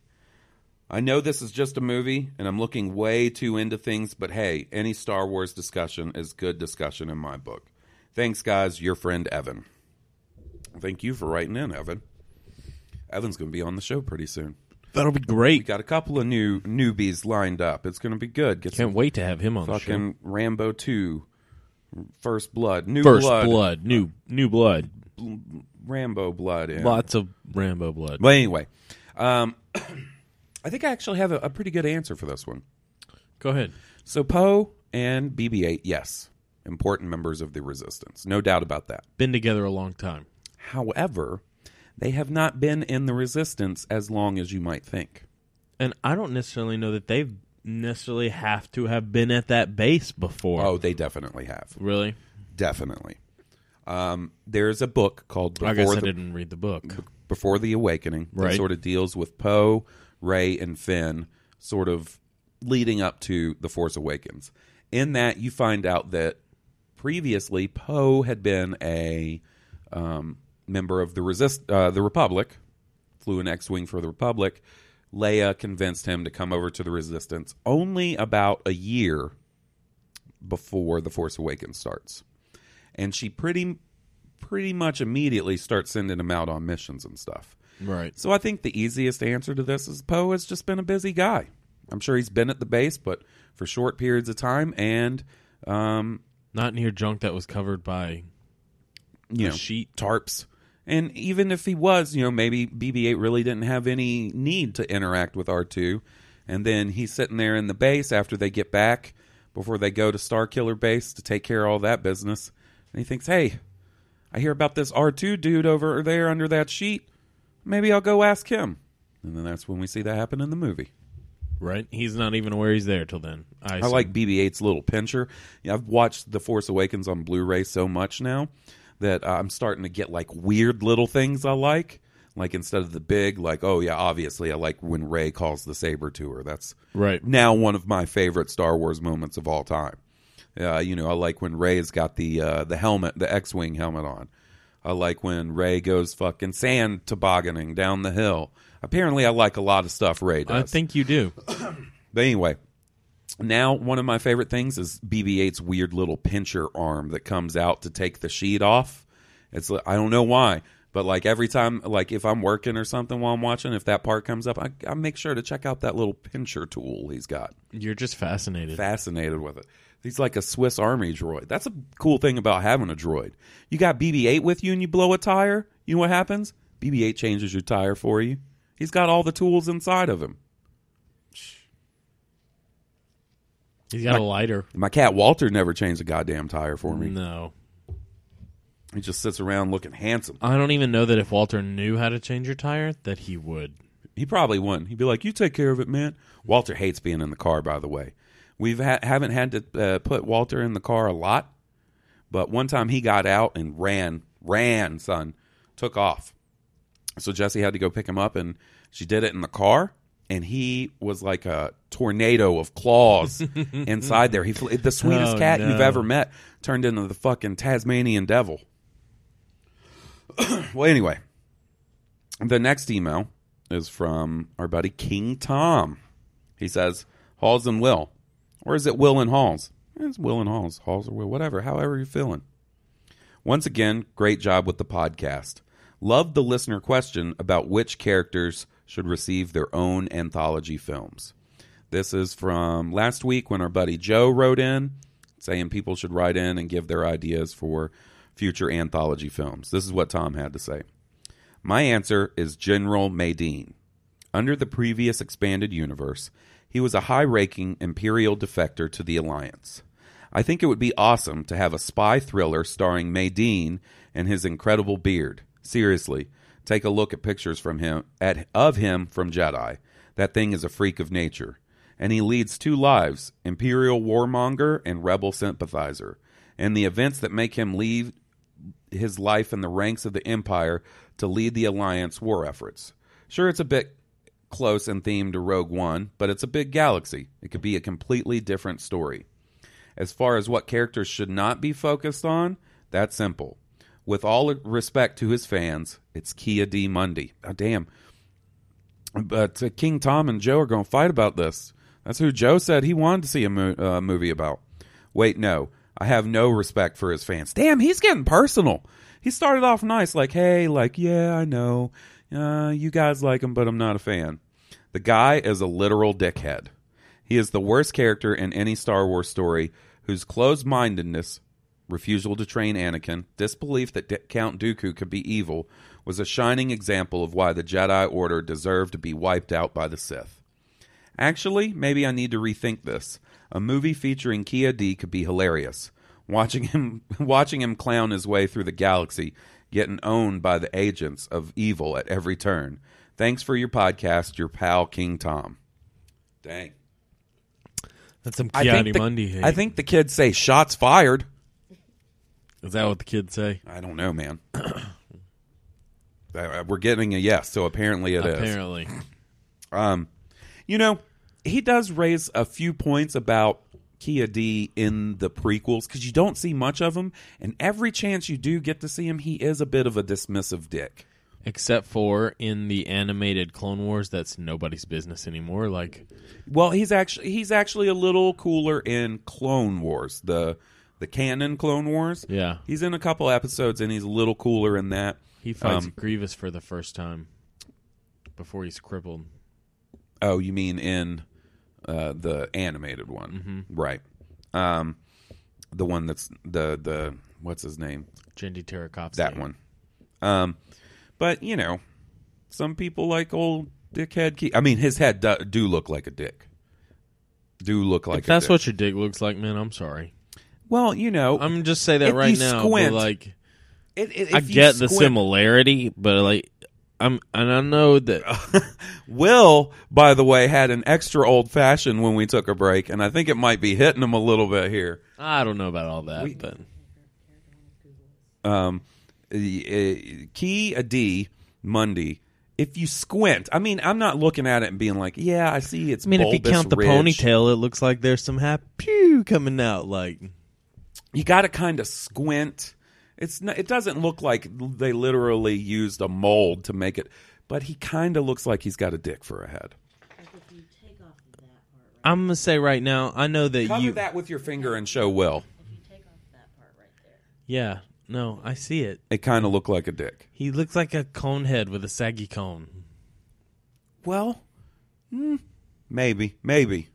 I know this is just a movie, and I'm looking way too into things, but hey, any Star Wars discussion is good discussion in my book. Thanks, guys. Your friend Evan. Thank you for writing in, Evan. Evan's going to be on the show pretty soon. That'll be We great. got a couple of new newbies lined up. It's going to be good. Get Can't some wait to have him on the show. fucking Rambo 2, First Blood, New First Blood, blood. new new blood, Rambo Blood. in. lots of Rambo blood. But anyway, um, (clears throat) I think I actually have a, a pretty good answer for this one. Go ahead. So Poe and BB-8, yes, important members of the Resistance, no doubt about that. Been together a long time. However, they have not been in the Resistance as long as you might think. And I don't necessarily know that they necessarily have to have been at that base before. Oh, they definitely have, really? definitely. Um, there's a book called I Before guess I the didn't read the book. Before the Awakening that Right. sort of deals with Poe, Rey, and Finn, sort of leading up to The Force Awakens. In that, you find out that previously Poe had been a um, member of the resist uh, the Republic, flew an X-wing for the Republic. Leia convinced him to come over to the Resistance only about a year before the Force Awakens starts, and she pretty pretty much immediately starts sending him out on missions and stuff. Right. So I think the easiest answer to this is Poe has just been a busy guy. I'm sure he's been at the base, but for short periods of time, and um, Not near junk that was covered by you know sheet. tarps. And even if he was, you know, maybe BB-8 really didn't have any need to interact with R2, and then he's sitting there in the base after they get back before they go to Starkiller Base to take care of all that business, and he thinks, "Hey, I hear about this R2 dude over there under that sheet. Maybe I'll go ask him." And then that's when we see that happen in the movie. right. He's not even aware he's there till then. I, I assume. like BB-8's little pincher. Yeah, I've watched The Force Awakens on Blu-ray so much now that I'm starting to get like weird little things I like. Like instead of the big, like oh yeah, obviously I like when Rey calls the saber to her. That's Right. now one of my favorite Star Wars moments of all time. Uh, you know, I like when Rey's got the uh, the helmet, the X-wing helmet on. I like when Rey goes fucking sand tobogganing down the hill. Apparently, I like a lot of stuff Rey does. I think you do. (clears throat) But anyway, now one of my favorite things is BB-8's weird little pincher arm that comes out to take the sheet off. It's I don't know why, but like every time, like if I'm working or something while I'm watching, if that part comes up, I, I make sure to check out that little pincher tool he's got. You're just fascinated. Fascinated with it. He's like a Swiss Army droid. That's a cool thing about having a droid. You got BB-8 with you, and you blow a tire. You know what happens? BB-8 changes your tire for you. He's got all the tools inside of him. He's got a lighter. My cat Walter never changed a goddamn tire for me. No. He just sits around looking handsome. I don't even know that if Walter knew how to change your tire, that he would. He probably wouldn't. He'd be like, "You take care of it, man." Walter hates being in the car. By the way, we've ha- haven't had to uh, put Walter in the car a lot, but one time he got out and ran, ran, son, took off. So Jesse had to go pick him up, and she did it in the car. And he was like a tornado of claws (laughs) inside there. He fl- the sweetest Oh, cat you've ever met turned into the fucking Tasmanian devil. (clears throat) well, anyway, the next email is from our buddy King Tom. He says, Halls and Will. Or is it Will and Halls? Eh, It's Will and Halls. Halls or Will, whatever, however you're feeling. Once again, great job with the podcast. Loved the listener question about which characters should receive their own anthology films. This is from last week when our buddy Joe wrote in saying people should write in and give their ideas for future anthology films. This is what Tom had to say. My answer is General Madine. Under the previous expanded universe, he was a high ranking Imperial defector to the Alliance. I think it would be awesome to have a spy thriller starring Madine and his incredible beard. Seriously, take a look at pictures from him at of him from Jedi. That thing is a freak of nature. And he leads two lives, Imperial warmonger and rebel sympathizer. And the events that make him leave his life in the ranks of the Empire to lead the Alliance war efforts. Sure, it's a bit close in theme to Rogue One, but it's a big galaxy. It could be a completely different story. As far as what characters should not be focused on, that's simple. With all respect to his fans, it's Ki-Adi-Mundi. Oh, damn. But uh, King Tom and Joe are going to fight about this. That's who Joe said he wanted to see a mo- uh, movie about. Wait, no. I have no respect for his fans. Damn, he's getting personal. He started off nice, like, hey, like, yeah, I know. Uh, you guys like him, but I'm not a fan. The guy is a literal dickhead. He is the worst character in any Star Wars story whose closed mindedness, refusal to train Anakin, disbelief that D- Count Dooku could be evil, was a shining example of why the Jedi Order deserved to be wiped out by the Sith. Actually, maybe I need to rethink this. A movie featuring Ki-Adi could be hilarious. Watching him (laughs) watching him clown his way through the galaxy, getting owned by the agents of evil at every turn. Thanks for your podcast, your pal King Tom. Dang. That's some I think, Kiani the, Mundi hate. I think the kids say shots fired. Is that what the kids say? I don't know, man. (coughs) Uh, We're getting a yes, so apparently it is. Apparently. Um, you know, he does raise a few points about Ki-Adi in the prequels because you don't see much of him, and every chance you do get to see him, he is a bit of a dismissive dick. Except for in the animated Clone Wars, that's nobody's business anymore. Like, Well, he's actually he's actually a little cooler in Clone Wars, the the canon Clone Wars. yeah, He's in a couple episodes, and he's a little cooler in that. he fights Um, Grievous for the first time before he's crippled. Oh, you mean in uh, the animated one, right? Um, the one that's the the what's his name? Genndy Tartakovsky. That one. Um, but you know, some people like old dickhead. Key. I mean, his head do, do look like a dick. Do look like If that's dick. what your dick looks like, man, I'm sorry. Well, you know, I'm just say that right now. squint, like, it, it, I get the similarity, but like, I'm and I know that (laughs) Will, by the way, had an extra old fashioned when we took a break, and I think it might be hitting him a little bit here. I don't know about all that, We- but um, uh, Key a D Monday. If you squint, I mean, I'm not looking at it and being like, "Yeah, I see it's." I mean, if you count the ridge. ponytail, it looks like there's some happy pew coming out. Like, you got to kind of squint. It's not, it doesn't look like they literally used a mold to make it, but he kind of looks like he's got a dick for a head. I'm gonna say right now, I know that you Cover you. that with your finger and show Will. Yeah, no, I see it. It kind of looked like a dick. He looks like a cone head with a saggy cone. Well, hmm, maybe, maybe.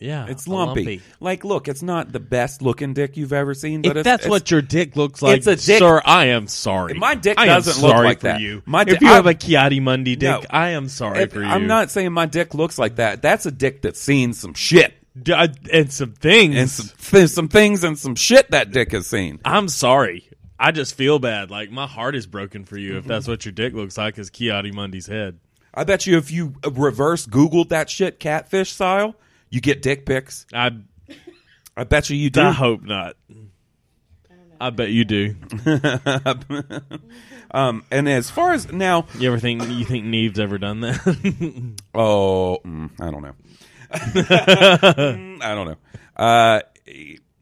Yeah, It's a lumpy. Like, look, it's not the best looking dick you've ever seen, but If it's, that's it's- what your dick looks like, it's a dick- sir, I am sorry. My dick I doesn't look like that. You. My if di- you have I- a Ki-Adi-Mundi dick, No. I am sorry If- for you. I'm not saying my dick looks like that. That's a dick that's seen some shit D- I- and some things. and some th- some things and some shit that dick has seen. I'm sorry. I just feel bad. Like my heart is broken for you if that's what your dick looks like. Is Ki-Adi-Mundi's head? I bet you if you uh, reverse Googled that shit catfish style, you get dick pics. I I bet you you do. I hope not. I bet you do. (laughs) Um, and as far as now, You ever think you think Neve's ever done that? (laughs) oh, mm, I don't know. Mm, (laughs) I don't know. Uh,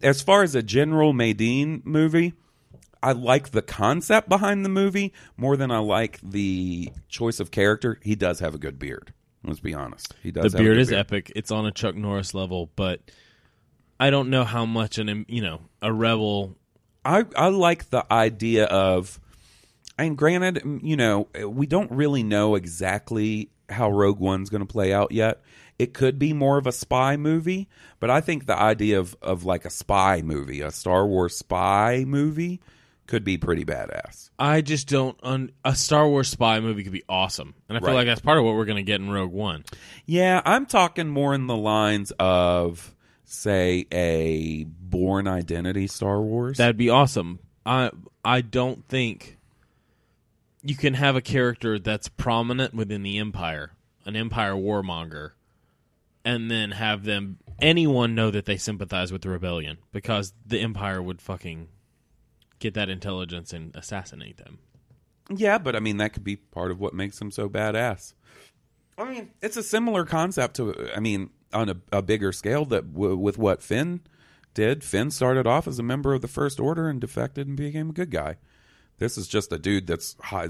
as far as a general Madine movie, I like the concept behind the movie more than I like the choice of character. He does have a good beard. Let's be honest. He does. the beard is epic. It's on a Chuck Norris level, but I don't know how much an you know a rebel. I I like the idea of, and granted, you know, we don't really know exactly how Rogue One's going to play out yet. It could be more of a spy movie, but I think the idea of of like a spy movie, a Star Wars spy movie, could be pretty badass. I just don't. Un- a Star Wars spy movie could be awesome, and I feel Right. like that's part of what we're going to get in Rogue One. Yeah, I'm talking more in the lines of say a Bourne Identity Star Wars. That'd be awesome. I I don't think you can have a character that's prominent within the Empire, an Empire warmonger, and then have them anyone know that they sympathize with the rebellion because the Empire would fucking get that intelligence and assassinate them. Yeah, but I mean that could be part of what makes them so badass. I mean, it's a similar concept to I mean on a, a bigger scale that w- with what Finn did. Finn started off as a member of the First Order and defected and became a good guy. This is just a dude that's high,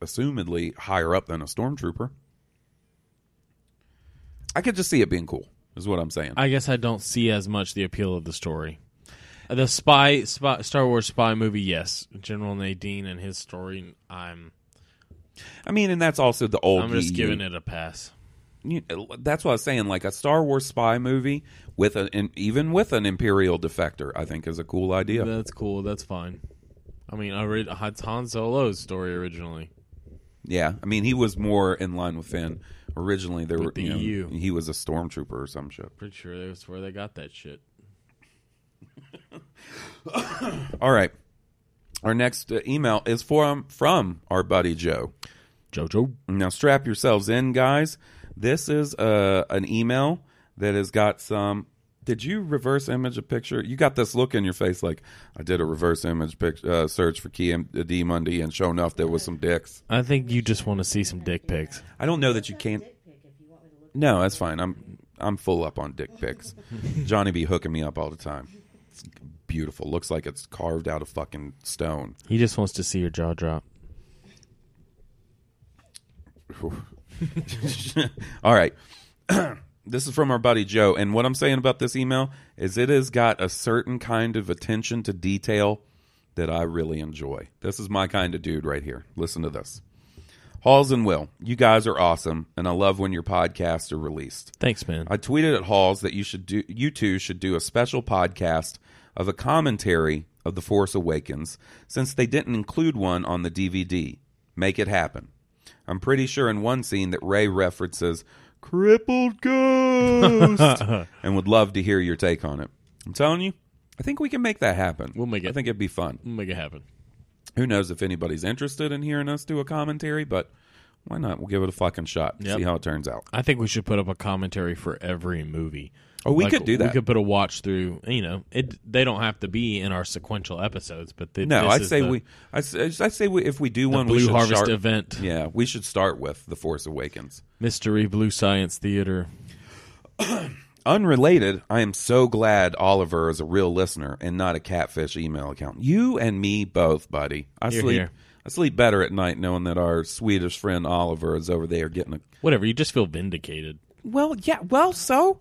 assumedly higher up than a stormtrooper. I could just see it being cool. Is what I'm saying. I guess I don't see as much the appeal of the story. The spy, spy Star Wars spy movie, yes. General Madine and his story, I'm I mean, and that's also the old. I'm just EU. giving it a pass. you, that's what I was saying. Like a Star Wars spy movie with an, an even with an Imperial defector, I think is a cool idea. That's cool. That's fine. I mean, I read it's Han Solo's story originally. Yeah, I mean he was more in line with Finn. Originally, there were the you know, EU. he was a stormtrooper or some shit. Pretty sure that's where they got that shit. (laughs) All right, our next uh, email is from from our buddy Joe. Jojo. Now strap yourselves in, guys. This is uh, an email that has got some. Did you reverse image a picture? You got this look in your face like I did a reverse image pic, uh, search for Key D Monday, and sure enough, there was some dicks. I think you just want to see some dick pics. I don't know that you can't. No, that's fine. I'm I'm full up on dick pics. (laughs) Johnny be hooking me up all the time. It's beautiful. Looks like it's carved out of fucking stone. He just wants to see your jaw drop. (laughs) All right. (clears throat) this is from our buddy Joe. And what I'm saying about this email is it has got a certain kind of attention to detail that I really enjoy. This is my kind of dude right here. Listen to this. Halls and Will, you guys are awesome, and I love when your podcasts are released. Thanks, man. I tweeted at Halls that you should do you two should do a special podcast of a commentary of The Force Awakens since they didn't include one on the DVD. Make it happen. I'm pretty sure in one scene that Rey references crippled ghost (laughs) and would love to hear your take on it. I'm telling you, I think we can make that happen. We'll make it. I think it'd be fun. We'll make it happen. Who knows if anybody's interested in hearing us do a commentary, but why not? We'll give it a fucking shot. Yep. See how it turns out. I think we should put up a commentary for every movie. Oh, we Like, could do that. We could put a watch through. You know, it. They don't have to be in our sequential episodes, but they, No, is say the- we. I'd, say- I'd say we, if we do the one, we Blue should Harvest start, event, Yeah, we should start with the Force Awakens. Mystery Blue Science Theater. (clears throat) Unrelated, I am so glad Oliver is a real listener and not a catfish email account. You and me both, buddy. I Here, sleep. here. I sleep better at night knowing that our Swedish friend Oliver is over there getting a. Whatever. You just feel vindicated. Well, yeah. Well, so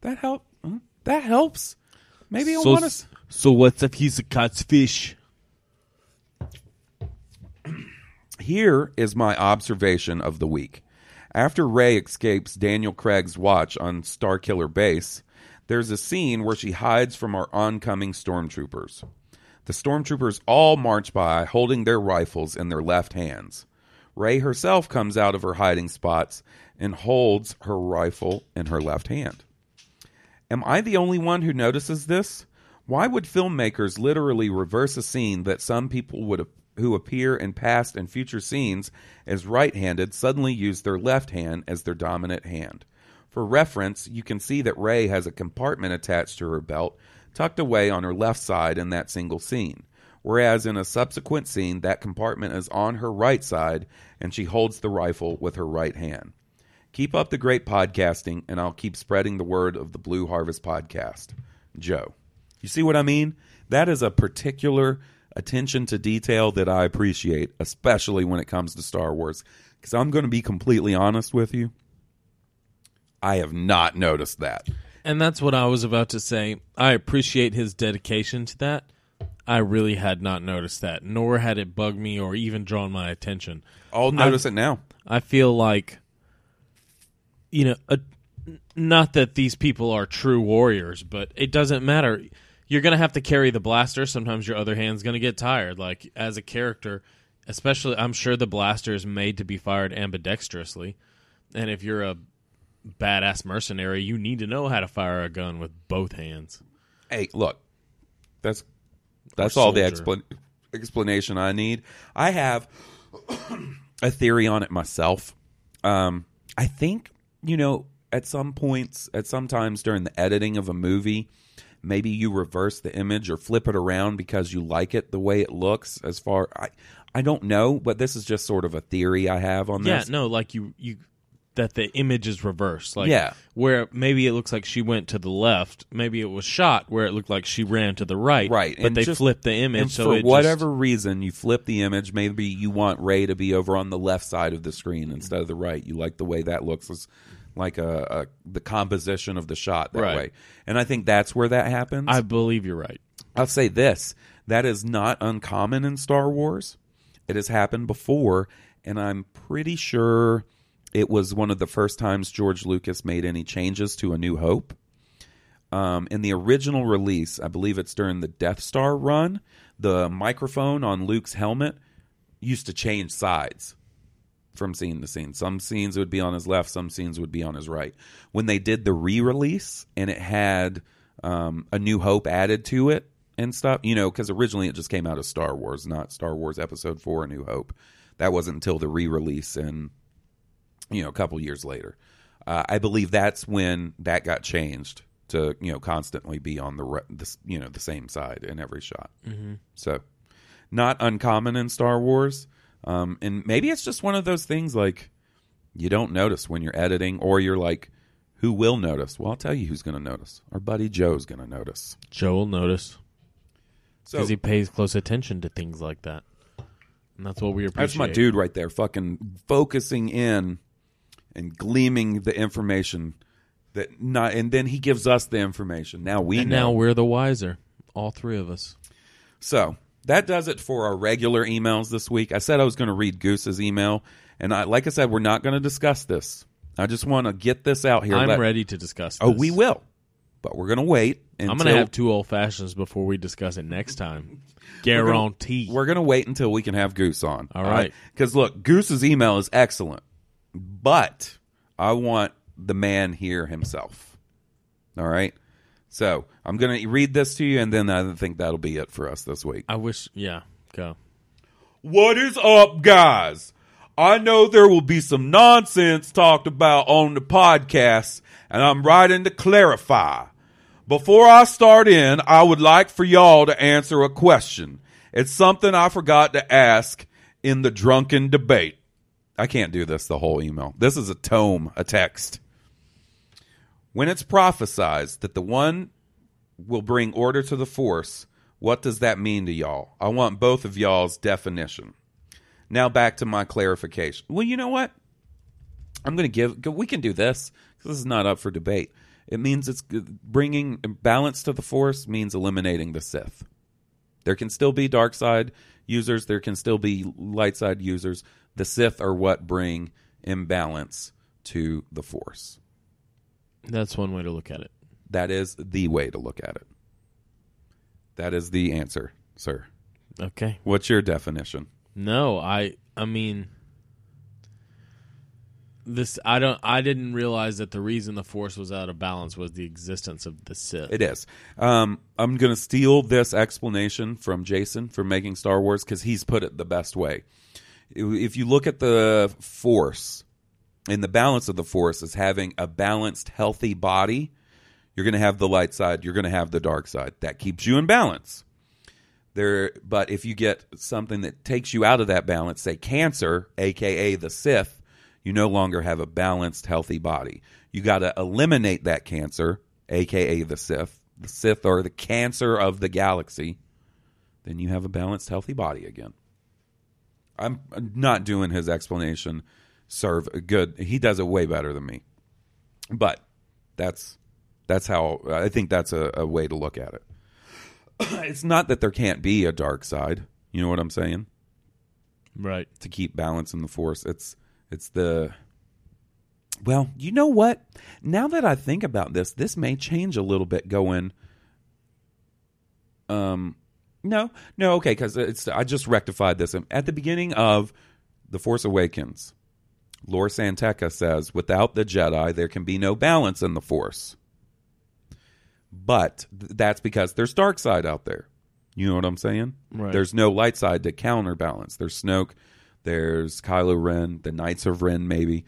that help. huh? That helps. Maybe I So, want to. so what's if he's a catfish? Here is my observation of the week. After Rey escapes Daniel Craig's watch on Starkiller Base, there's a scene where she hides from our oncoming stormtroopers. The stormtroopers all march by holding their rifles in their left hands. Rey herself comes out of her hiding spots and holds her rifle in her left hand. Am I the only one who notices this? Why would filmmakers literally reverse a scene that some people would who appear in past and future scenes as right-handed suddenly use their left hand as their dominant hand? For reference, you can see that Rey has a compartment attached to her belt tucked away on her left side in that single scene, whereas in a subsequent scene that compartment is on her right side and she holds the rifle with her right hand. Keep up the great podcasting, and I'll keep spreading the word of the Blue Harvest podcast. Joe. You see what I mean? That is a particular attention to detail that I appreciate, especially when it comes to Star Wars. Because I'm going to be completely honest with you. I have not noticed that. And that's what I was about to say. I appreciate his dedication to that. I really had not noticed that, nor had it bugged me or even drawn my attention. I'll notice it now. I feel like, you know, a, not that these people are true warriors, but it doesn't matter. You're going to have to carry the blaster. Sometimes your other hand's going to get tired. Like, as a character, especially, I'm sure the blaster is made to be fired ambidextrously. And if you're a badass mercenary, you need to know how to fire a gun with both hands. Hey, look, that's that's all the explanation I need. I have (coughs) a theory on it myself. Um, I think you know at some points, at some times during the editing of a movie, maybe you reverse the image or flip it around because you like it the way it looks. As far I, I don't know, but this is just sort of a theory I have on Yeah, this. Yeah, no, like you you that the image is reversed. Like Yeah. where maybe it looks like she went to the left, maybe it was shot where it looked like she ran to the right. Right, But and they just- flipped the image so for it just- whatever reason you flip the image maybe you want ray to be over on the left side of the screen instead of the right you like the way that looks as like a, a the composition of the shot that Right. way. And i think that's where that happens. I believe you're right. i'll say this. That is not uncommon in star wars. It has happened before and i'm pretty sure it was one of the first times george lucas made any changes to a new hope. Um, in the original release, I believe it's during the Death Star run, the microphone on Luke's helmet used to change sides from scene to scene. Some scenes would be on his left, some scenes would be on his right. When they did the re release and it had um, A New Hope added to it and stuff, you know, because originally it just came out as Star Wars, not Star Wars Episode 4 A New Hope. That wasn't until the re release and, you know, a couple years later. Uh, I believe that's when that got changed to you know constantly be on the re- this you know the same side in every shot. Mm-hmm. So not uncommon in Star Wars, um, and maybe it's just one of those things like you don't notice when you're editing or you're like, Who will notice? Well, I'll tell you who's going to notice. Our buddy Joe's going to notice. Joe will notice So because he pays close attention to things like that, and that's what we appreciate. that's my dude right there, fucking focusing in and gleaming the information that not, and then he gives us the information. Now we And know. now we're the wiser, all three of us. So that does it for our regular emails this week. I said I was going to read Goose's email, and I, like I said, we're not going to discuss this. I just want to get this out here. I'm ready to discuss. Oh, this. we will, but we're going to wait. I'm gonna have two old fashions before we discuss it next time. (laughs) Guarantee. We're going to wait until we can have Goose on. All right. Because look, Goose's email is excellent, but I want the man here himself. All right. So I'm going to read this to you, and then I think that'll be it for us this week. I wish. Yeah. Go. What is up, guys? I know there will be some nonsense talked about on the podcast, and I'm writing to clarify. Before I start in, I would like for y'all to answer a question. It's something I forgot to ask in the drunken debate. I can't do this the whole email. This is a tome, a text. When it's prophesized that the one will bring order to the force, what does that mean to y'all? I want both of y'all's definition. Now back to my clarification. Well, you know what? I'm going to give. We can do this 'cause this is not up for debate. It means it's bringing balance to the force means eliminating the Sith. There can still be dark side users. There can still be light side users. The Sith are what bring imbalance to the force. That's one way to look at it. That is the way to look at it. That is the answer, sir. Okay. What's your definition? No, I. I mean, this. I don't. I didn't realize that the reason the force was out of balance was the existence of the Sith. It is. Um, I'm going to steal this explanation from Jason for making Star Wars because he's put it the best way. If you look at the Force and the balance of the Force as having a balanced, healthy body, you're going to have the light side, you're going to have the dark side. That keeps you in balance. There, but if you get something that takes you out of that balance, say cancer, aka the Sith, you no longer have a balanced, healthy body. You got to eliminate that cancer, aka the Sith. The Sith are the cancer of the galaxy. Then you have a balanced, healthy body again. I'm not doing his explanation serve good. He does it way better than me. But that's that's how I think that's a, a way to look at it. (clears throat) it's not that there can't be a dark side. You know what I'm saying? Right. To keep balance in the force. It's it's the well, you know what? Now that I think about this, this may change a little bit going um no, no, okay, because it's I just rectified this at the beginning of the Force Awakens. Lor San Tekka says, "Without the Jedi, there can be no balance in the Force." But th- that's because there's dark side out there. You know what I'm saying? Right. There's no light side to counterbalance. There's Snoke, there's Kylo Ren, the Knights of Ren, maybe,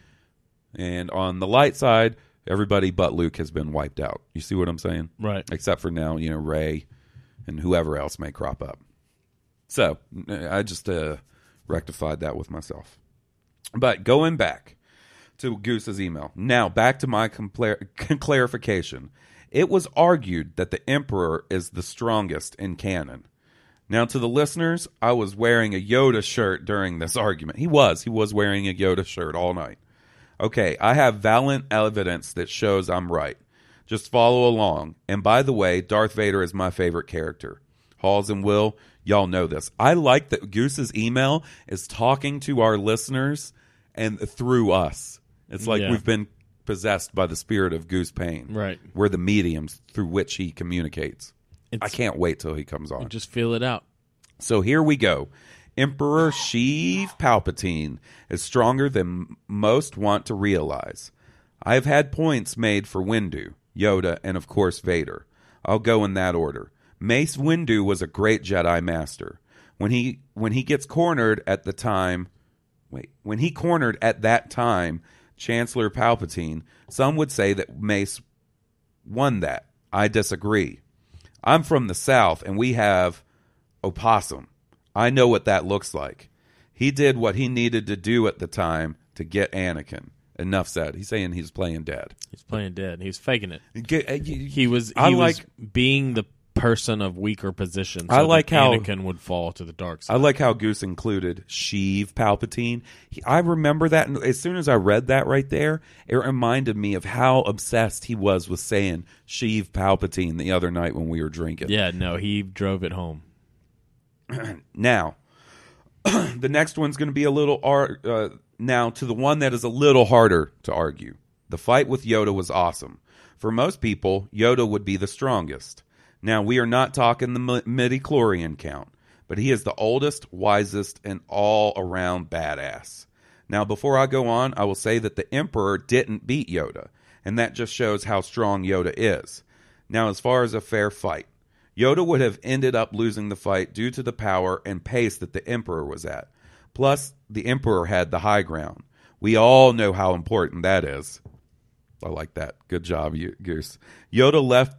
and on the light side, everybody but Luke has been wiped out. You see what I'm saying? Right. Except for now, you know, Rey and whoever else may crop up. So I just uh, rectified that with myself. But going back to Goose's email. Now, back to my compla- (laughs) clarification. It was argued that the Emperor is the strongest in canon. Now, to the listeners, I was wearing a Yoda shirt during this argument. He was. He was wearing a Yoda shirt all night. Okay, I have valiant evidence that shows I'm right. Just follow along. And by the way, Darth Vader is my favorite character. Halls and Will, y'all know this. I like that Goose's email is talking to our listeners and through us. It's like Yeah. we've been possessed by the spirit of Goose Payne. Right. We're the mediums through which he communicates. I It's- can't wait till he comes on. Just feel it out. So here we go. Emperor Sheev Palpatine is stronger than most want to realize. I have had points made for Windu, Yoda, and of course Vader. I'll go in that order. Mace Windu was a great Jedi master. When he when he gets cornered at the time, wait, when he cornered at that time Chancellor Palpatine, some would say that Mace won that. I disagree. I'm from the South and we have opossum. I know what that looks like. He did what he needed to do at the time to get Anakin. Enough said. He's saying he's playing dead. He's playing dead. Uh, he was faking it. He He was. He I was like- being the person of weaker position. So I like how- Anakin would fall to the dark I like how Goose included Sheev Palpatine. He, I remember that, and as soon as I read that right there, it reminded me of how obsessed he was with saying Sheev Palpatine the other night when we were drinking. yeah, no, he drove it home. (clears throat) Now, (clears throat) the next one's going to be a little ar- uh, now to the one that is a little harder to argue. The fight with Yoda was awesome. For most people, Yoda would be the strongest. Now, we are not talking the midichlorian count, but he is the oldest, wisest, and all around badass. Now, before I go on, I will say that the Emperor didn't beat Yoda, and that just shows how strong Yoda is. Now, as far as a fair fight, Yoda would have ended up losing the fight due to the power and pace that the Emperor was at. Plus, the Emperor had the high ground. We all know how important that is. I like that. Good job, Goose. Yoda left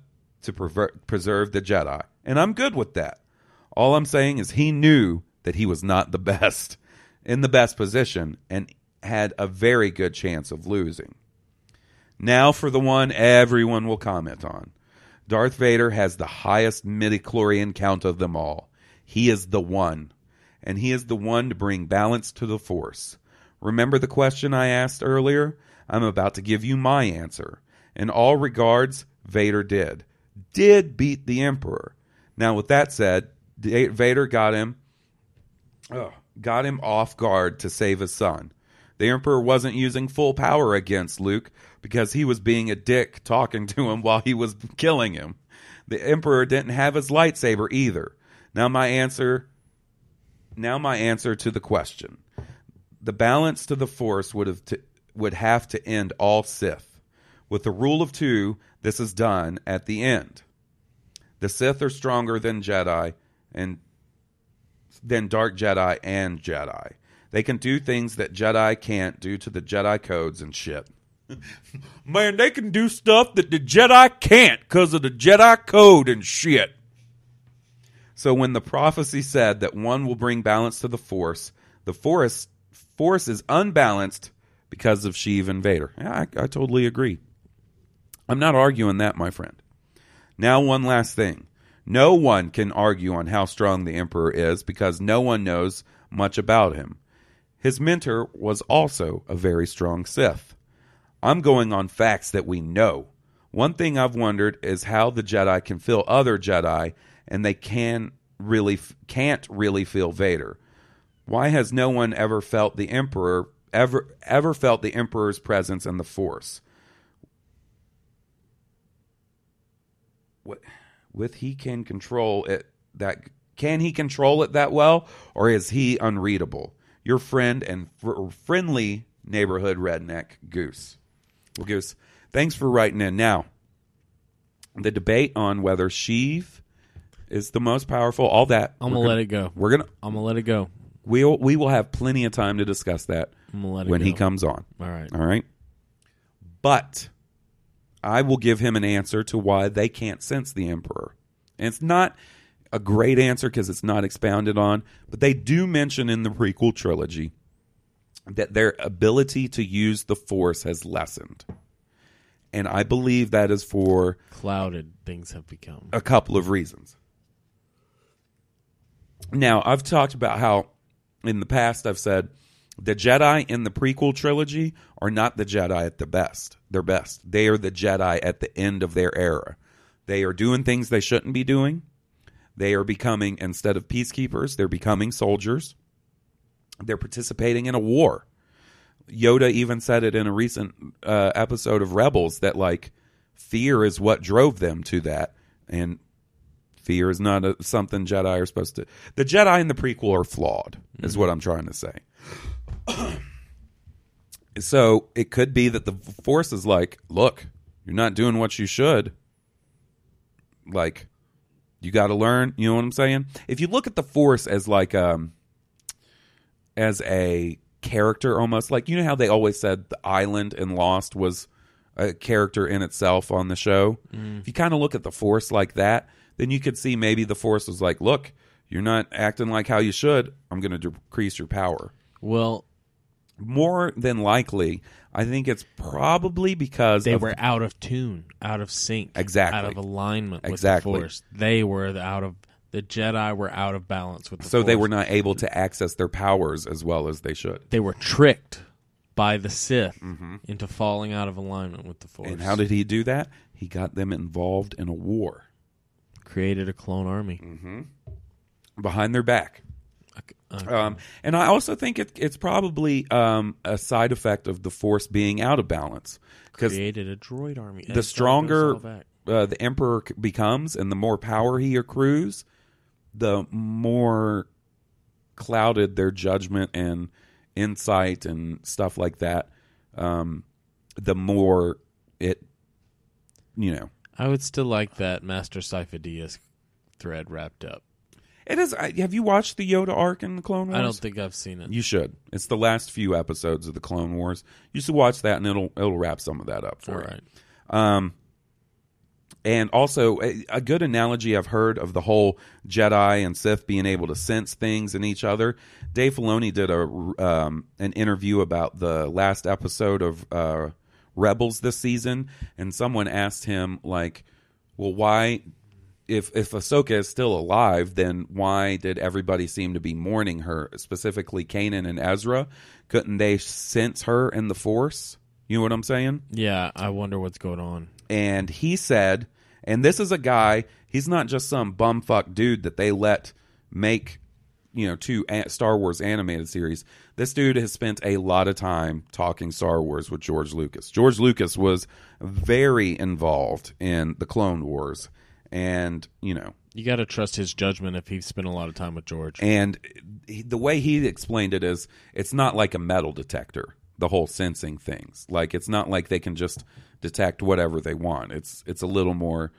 to preserve the Jedi, and I'm good with that. All I'm saying is he knew that he was not the (laughs) best, in the best position, and had a very good chance of losing. Now for the one everyone will comment on. Darth Vader has the highest midichlorian count of them all. He is the one, and he is the one to bring balance to the Force. Remember the question I asked earlier? I'm about to give you my answer. In all regards, Vader did. Did beat the Emperor. Now, with that said, Vader got him Ugh, got him off guard to save his son. The Emperor wasn't using full power against Luke because he was being a dick talking to him while he was killing him. The Emperor didn't have his lightsaber either. Now my answer now my answer to the question. The balance to the force would have to, would have to end all Sith. With the rule of 2, this is done at the end. The Sith are stronger than Jedi and than Dark Jedi and Jedi. They can do things that Jedi can't due to the Jedi codes and shit. (laughs) Man, they can do stuff that the Jedi can't because of the Jedi code and shit. So when the prophecy said that one will bring balance to the Force, the Force Force is unbalanced because of Sheev and Vader. Yeah, I, I totally agree. I'm not arguing that, my friend. Now, one last thing. No one can argue on how strong the Emperor is because no one knows much about him. His mentor was also a very strong Sith. I'm going on facts that we know. One thing I've wondered is how the Jedi can feel other Jedi and they can really can't really feel Vader. Why has no one ever felt the Emperor ever ever felt the Emperor's presence and the Force? What with he can control it that can he control it that well or is he unreadable? Your friend and fr- friendly neighborhood redneck Goose. Well, Goose, thanks for writing in. Now, the debate on whether Sheev is the most powerful, all that. I'm we're gonna let it go. We're gonna I'm gonna let it go. we'll we will have plenty of time to discuss that I'm gonna let it when he comes on. All right. All right. But I will give him an answer to why they can't sense the Emperor. And it's not a great answer because it's not expounded on, but they do mention in the prequel trilogy that their ability to use the Force has lessened. And I believe that is for Clouded things have become. a couple of reasons. Now, I've talked about how in the past I've said the Jedi in the prequel trilogy are not the Jedi at the best. Their best. They are the Jedi at the end of their era. They are doing things they shouldn't be doing. They are becoming instead of peacekeepers, they're becoming soldiers. They're participating in a war. Yoda even said it in a recent uh, episode of Rebels that like fear is what drove them to that, and fear is not a, something Jedi are supposed to. The Jedi in the prequel are flawed, is what I'm trying to say. (clears throat) so it could be that the Force is like, look, you're not doing what you should. Like, you got to learn. You know what I'm saying? If you look at the Force as like um as a character almost like you know how they always said the island in lost was a character in itself on the show if you kind of look at the force like that then you could see maybe the force was like look you're not acting like how you should i'm going to decrease your power Well, more than likely, I think it's probably because They of- were out of tune, out of sync, Exactly. out of alignment with Exactly. the Force. They were the out of the Jedi were out of balance with the so Force. they were not able to access their powers as well as they should. They were tricked by the Sith into falling out of alignment with the Force. Mm-hmm. And how did he do that? He got them involved in a war created a clone army? Mm-hmm. behind their back. Okay. Um, and I also think it, it's probably um, a side effect of the Force being out of balance created a droid army. the stronger uh, the Emperor becomes and the more power he accrues, the more clouded their judgment and insight and stuff like that. Um, the more it, you know, I would still like that Master Sifo-Dyas thread wrapped up. It is. I- Have you watched the Yoda arc in the Clone Wars? I don't think I've seen it. You should. It's the last few episodes of the Clone Wars. You should watch that, and it'll it'll wrap some of that up for All you. right. Um, and also a, a good analogy I've heard of the whole Jedi and Sith being able to sense things in each other. Dave Filoni did a um, an interview about the last episode of uh, Rebels this season, and someone asked him like, "Well, why?" If if Ahsoka is still alive, then why did everybody seem to be mourning her? Specifically, Kanan and Ezra. Couldn't they sense her in the Force? You know what I'm saying? Yeah, I wonder what's going on. and he said, and this is a guy, he's not just some bumfuck dude that they let make, you know, two Star Wars animated series. This dude has spent a lot of time talking Star Wars with George Lucas. George Lucas was very involved in the Clone Wars, and you know, You got to trust his judgment if he spent a lot of time with George. and he- the way he explained it is, it's not like a metal detector. The whole sensing things, like it's not like they can just detect whatever they want. It's it's a little more,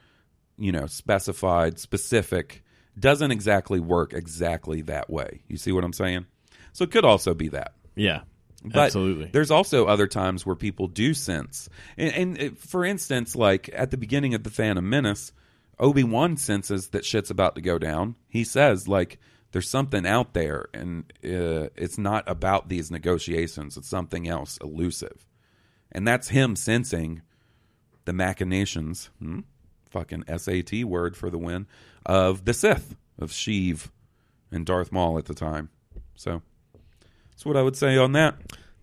you know, specified, specific. Doesn't exactly work exactly that way. You see what I'm saying? So it could also be that. yeah, But absolutely. There's also other times where people do sense, and, and for instance, like at the beginning of the Phantom Menace, Obi Wan senses that shit's about to go down. He says like, "There's something out there, and uh, it's not about these negotiations. It's something else, elusive." And that's him sensing the machinations, hmm? fucking SAT word for the win, of the Sith, of Sheev and Darth Maul at the time. So that's what I would say on that.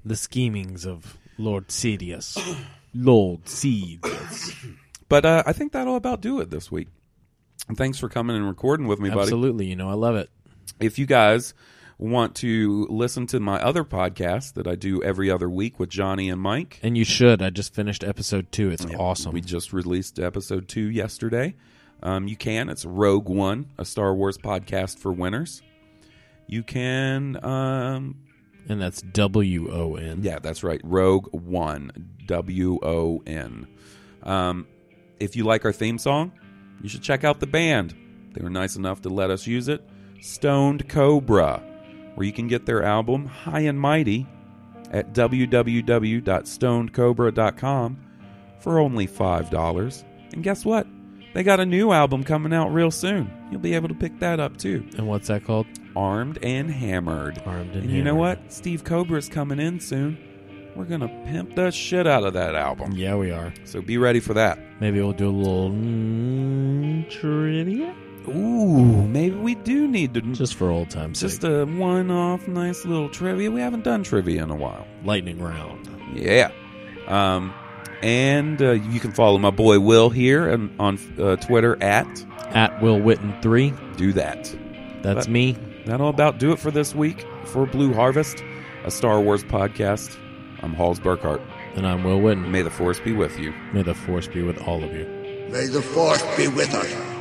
the schemings of Lord Sidious. (coughs) Lord Sidious. But uh, I think that'll about do it this week. And thanks for coming and recording with me, buddy. Absolutely. You know, I love it. If you guys want to listen to my other podcast that I do every other week with Johnny and Mike, And you should. I just finished episode two. It's awesome. we just released episode two yesterday. Um, you can. It's Rogue One, a Star Wars podcast for winners. You can um, and that's W O N. Yeah, that's right. Rogue One, W O N. Um, if you like our theme song, you should check out the band. They were nice enough to let us use it. Stoned Cobra, where you can get their album High and Mighty at www.stonedcobra.com for only $5. And guess what? They got a new album coming out real soon. You'll be able to pick that up too. And what's that called? Armed and Hammered. Armed and and you know what? Steve Cobra's coming in soon. We're gonna pimp the shit out of that album. Yeah, we are. So be ready for that. Maybe we'll do a little mm, trivia Ooh, maybe we do need to just for old time's just sake. a one-off, nice little trivia. We haven't done trivia in a while. Lightning round. Yeah. Um, and uh, you can follow my boy Will here and on uh, Twitter at At Will Witten three. do that. That's But- me. That'll about do it for this week for Blue Harvest, a Star Wars podcast. I'm Halls Burkhart. And I'm Will Witten. May the Force be with you. May the force be with all of you. May the force be with us.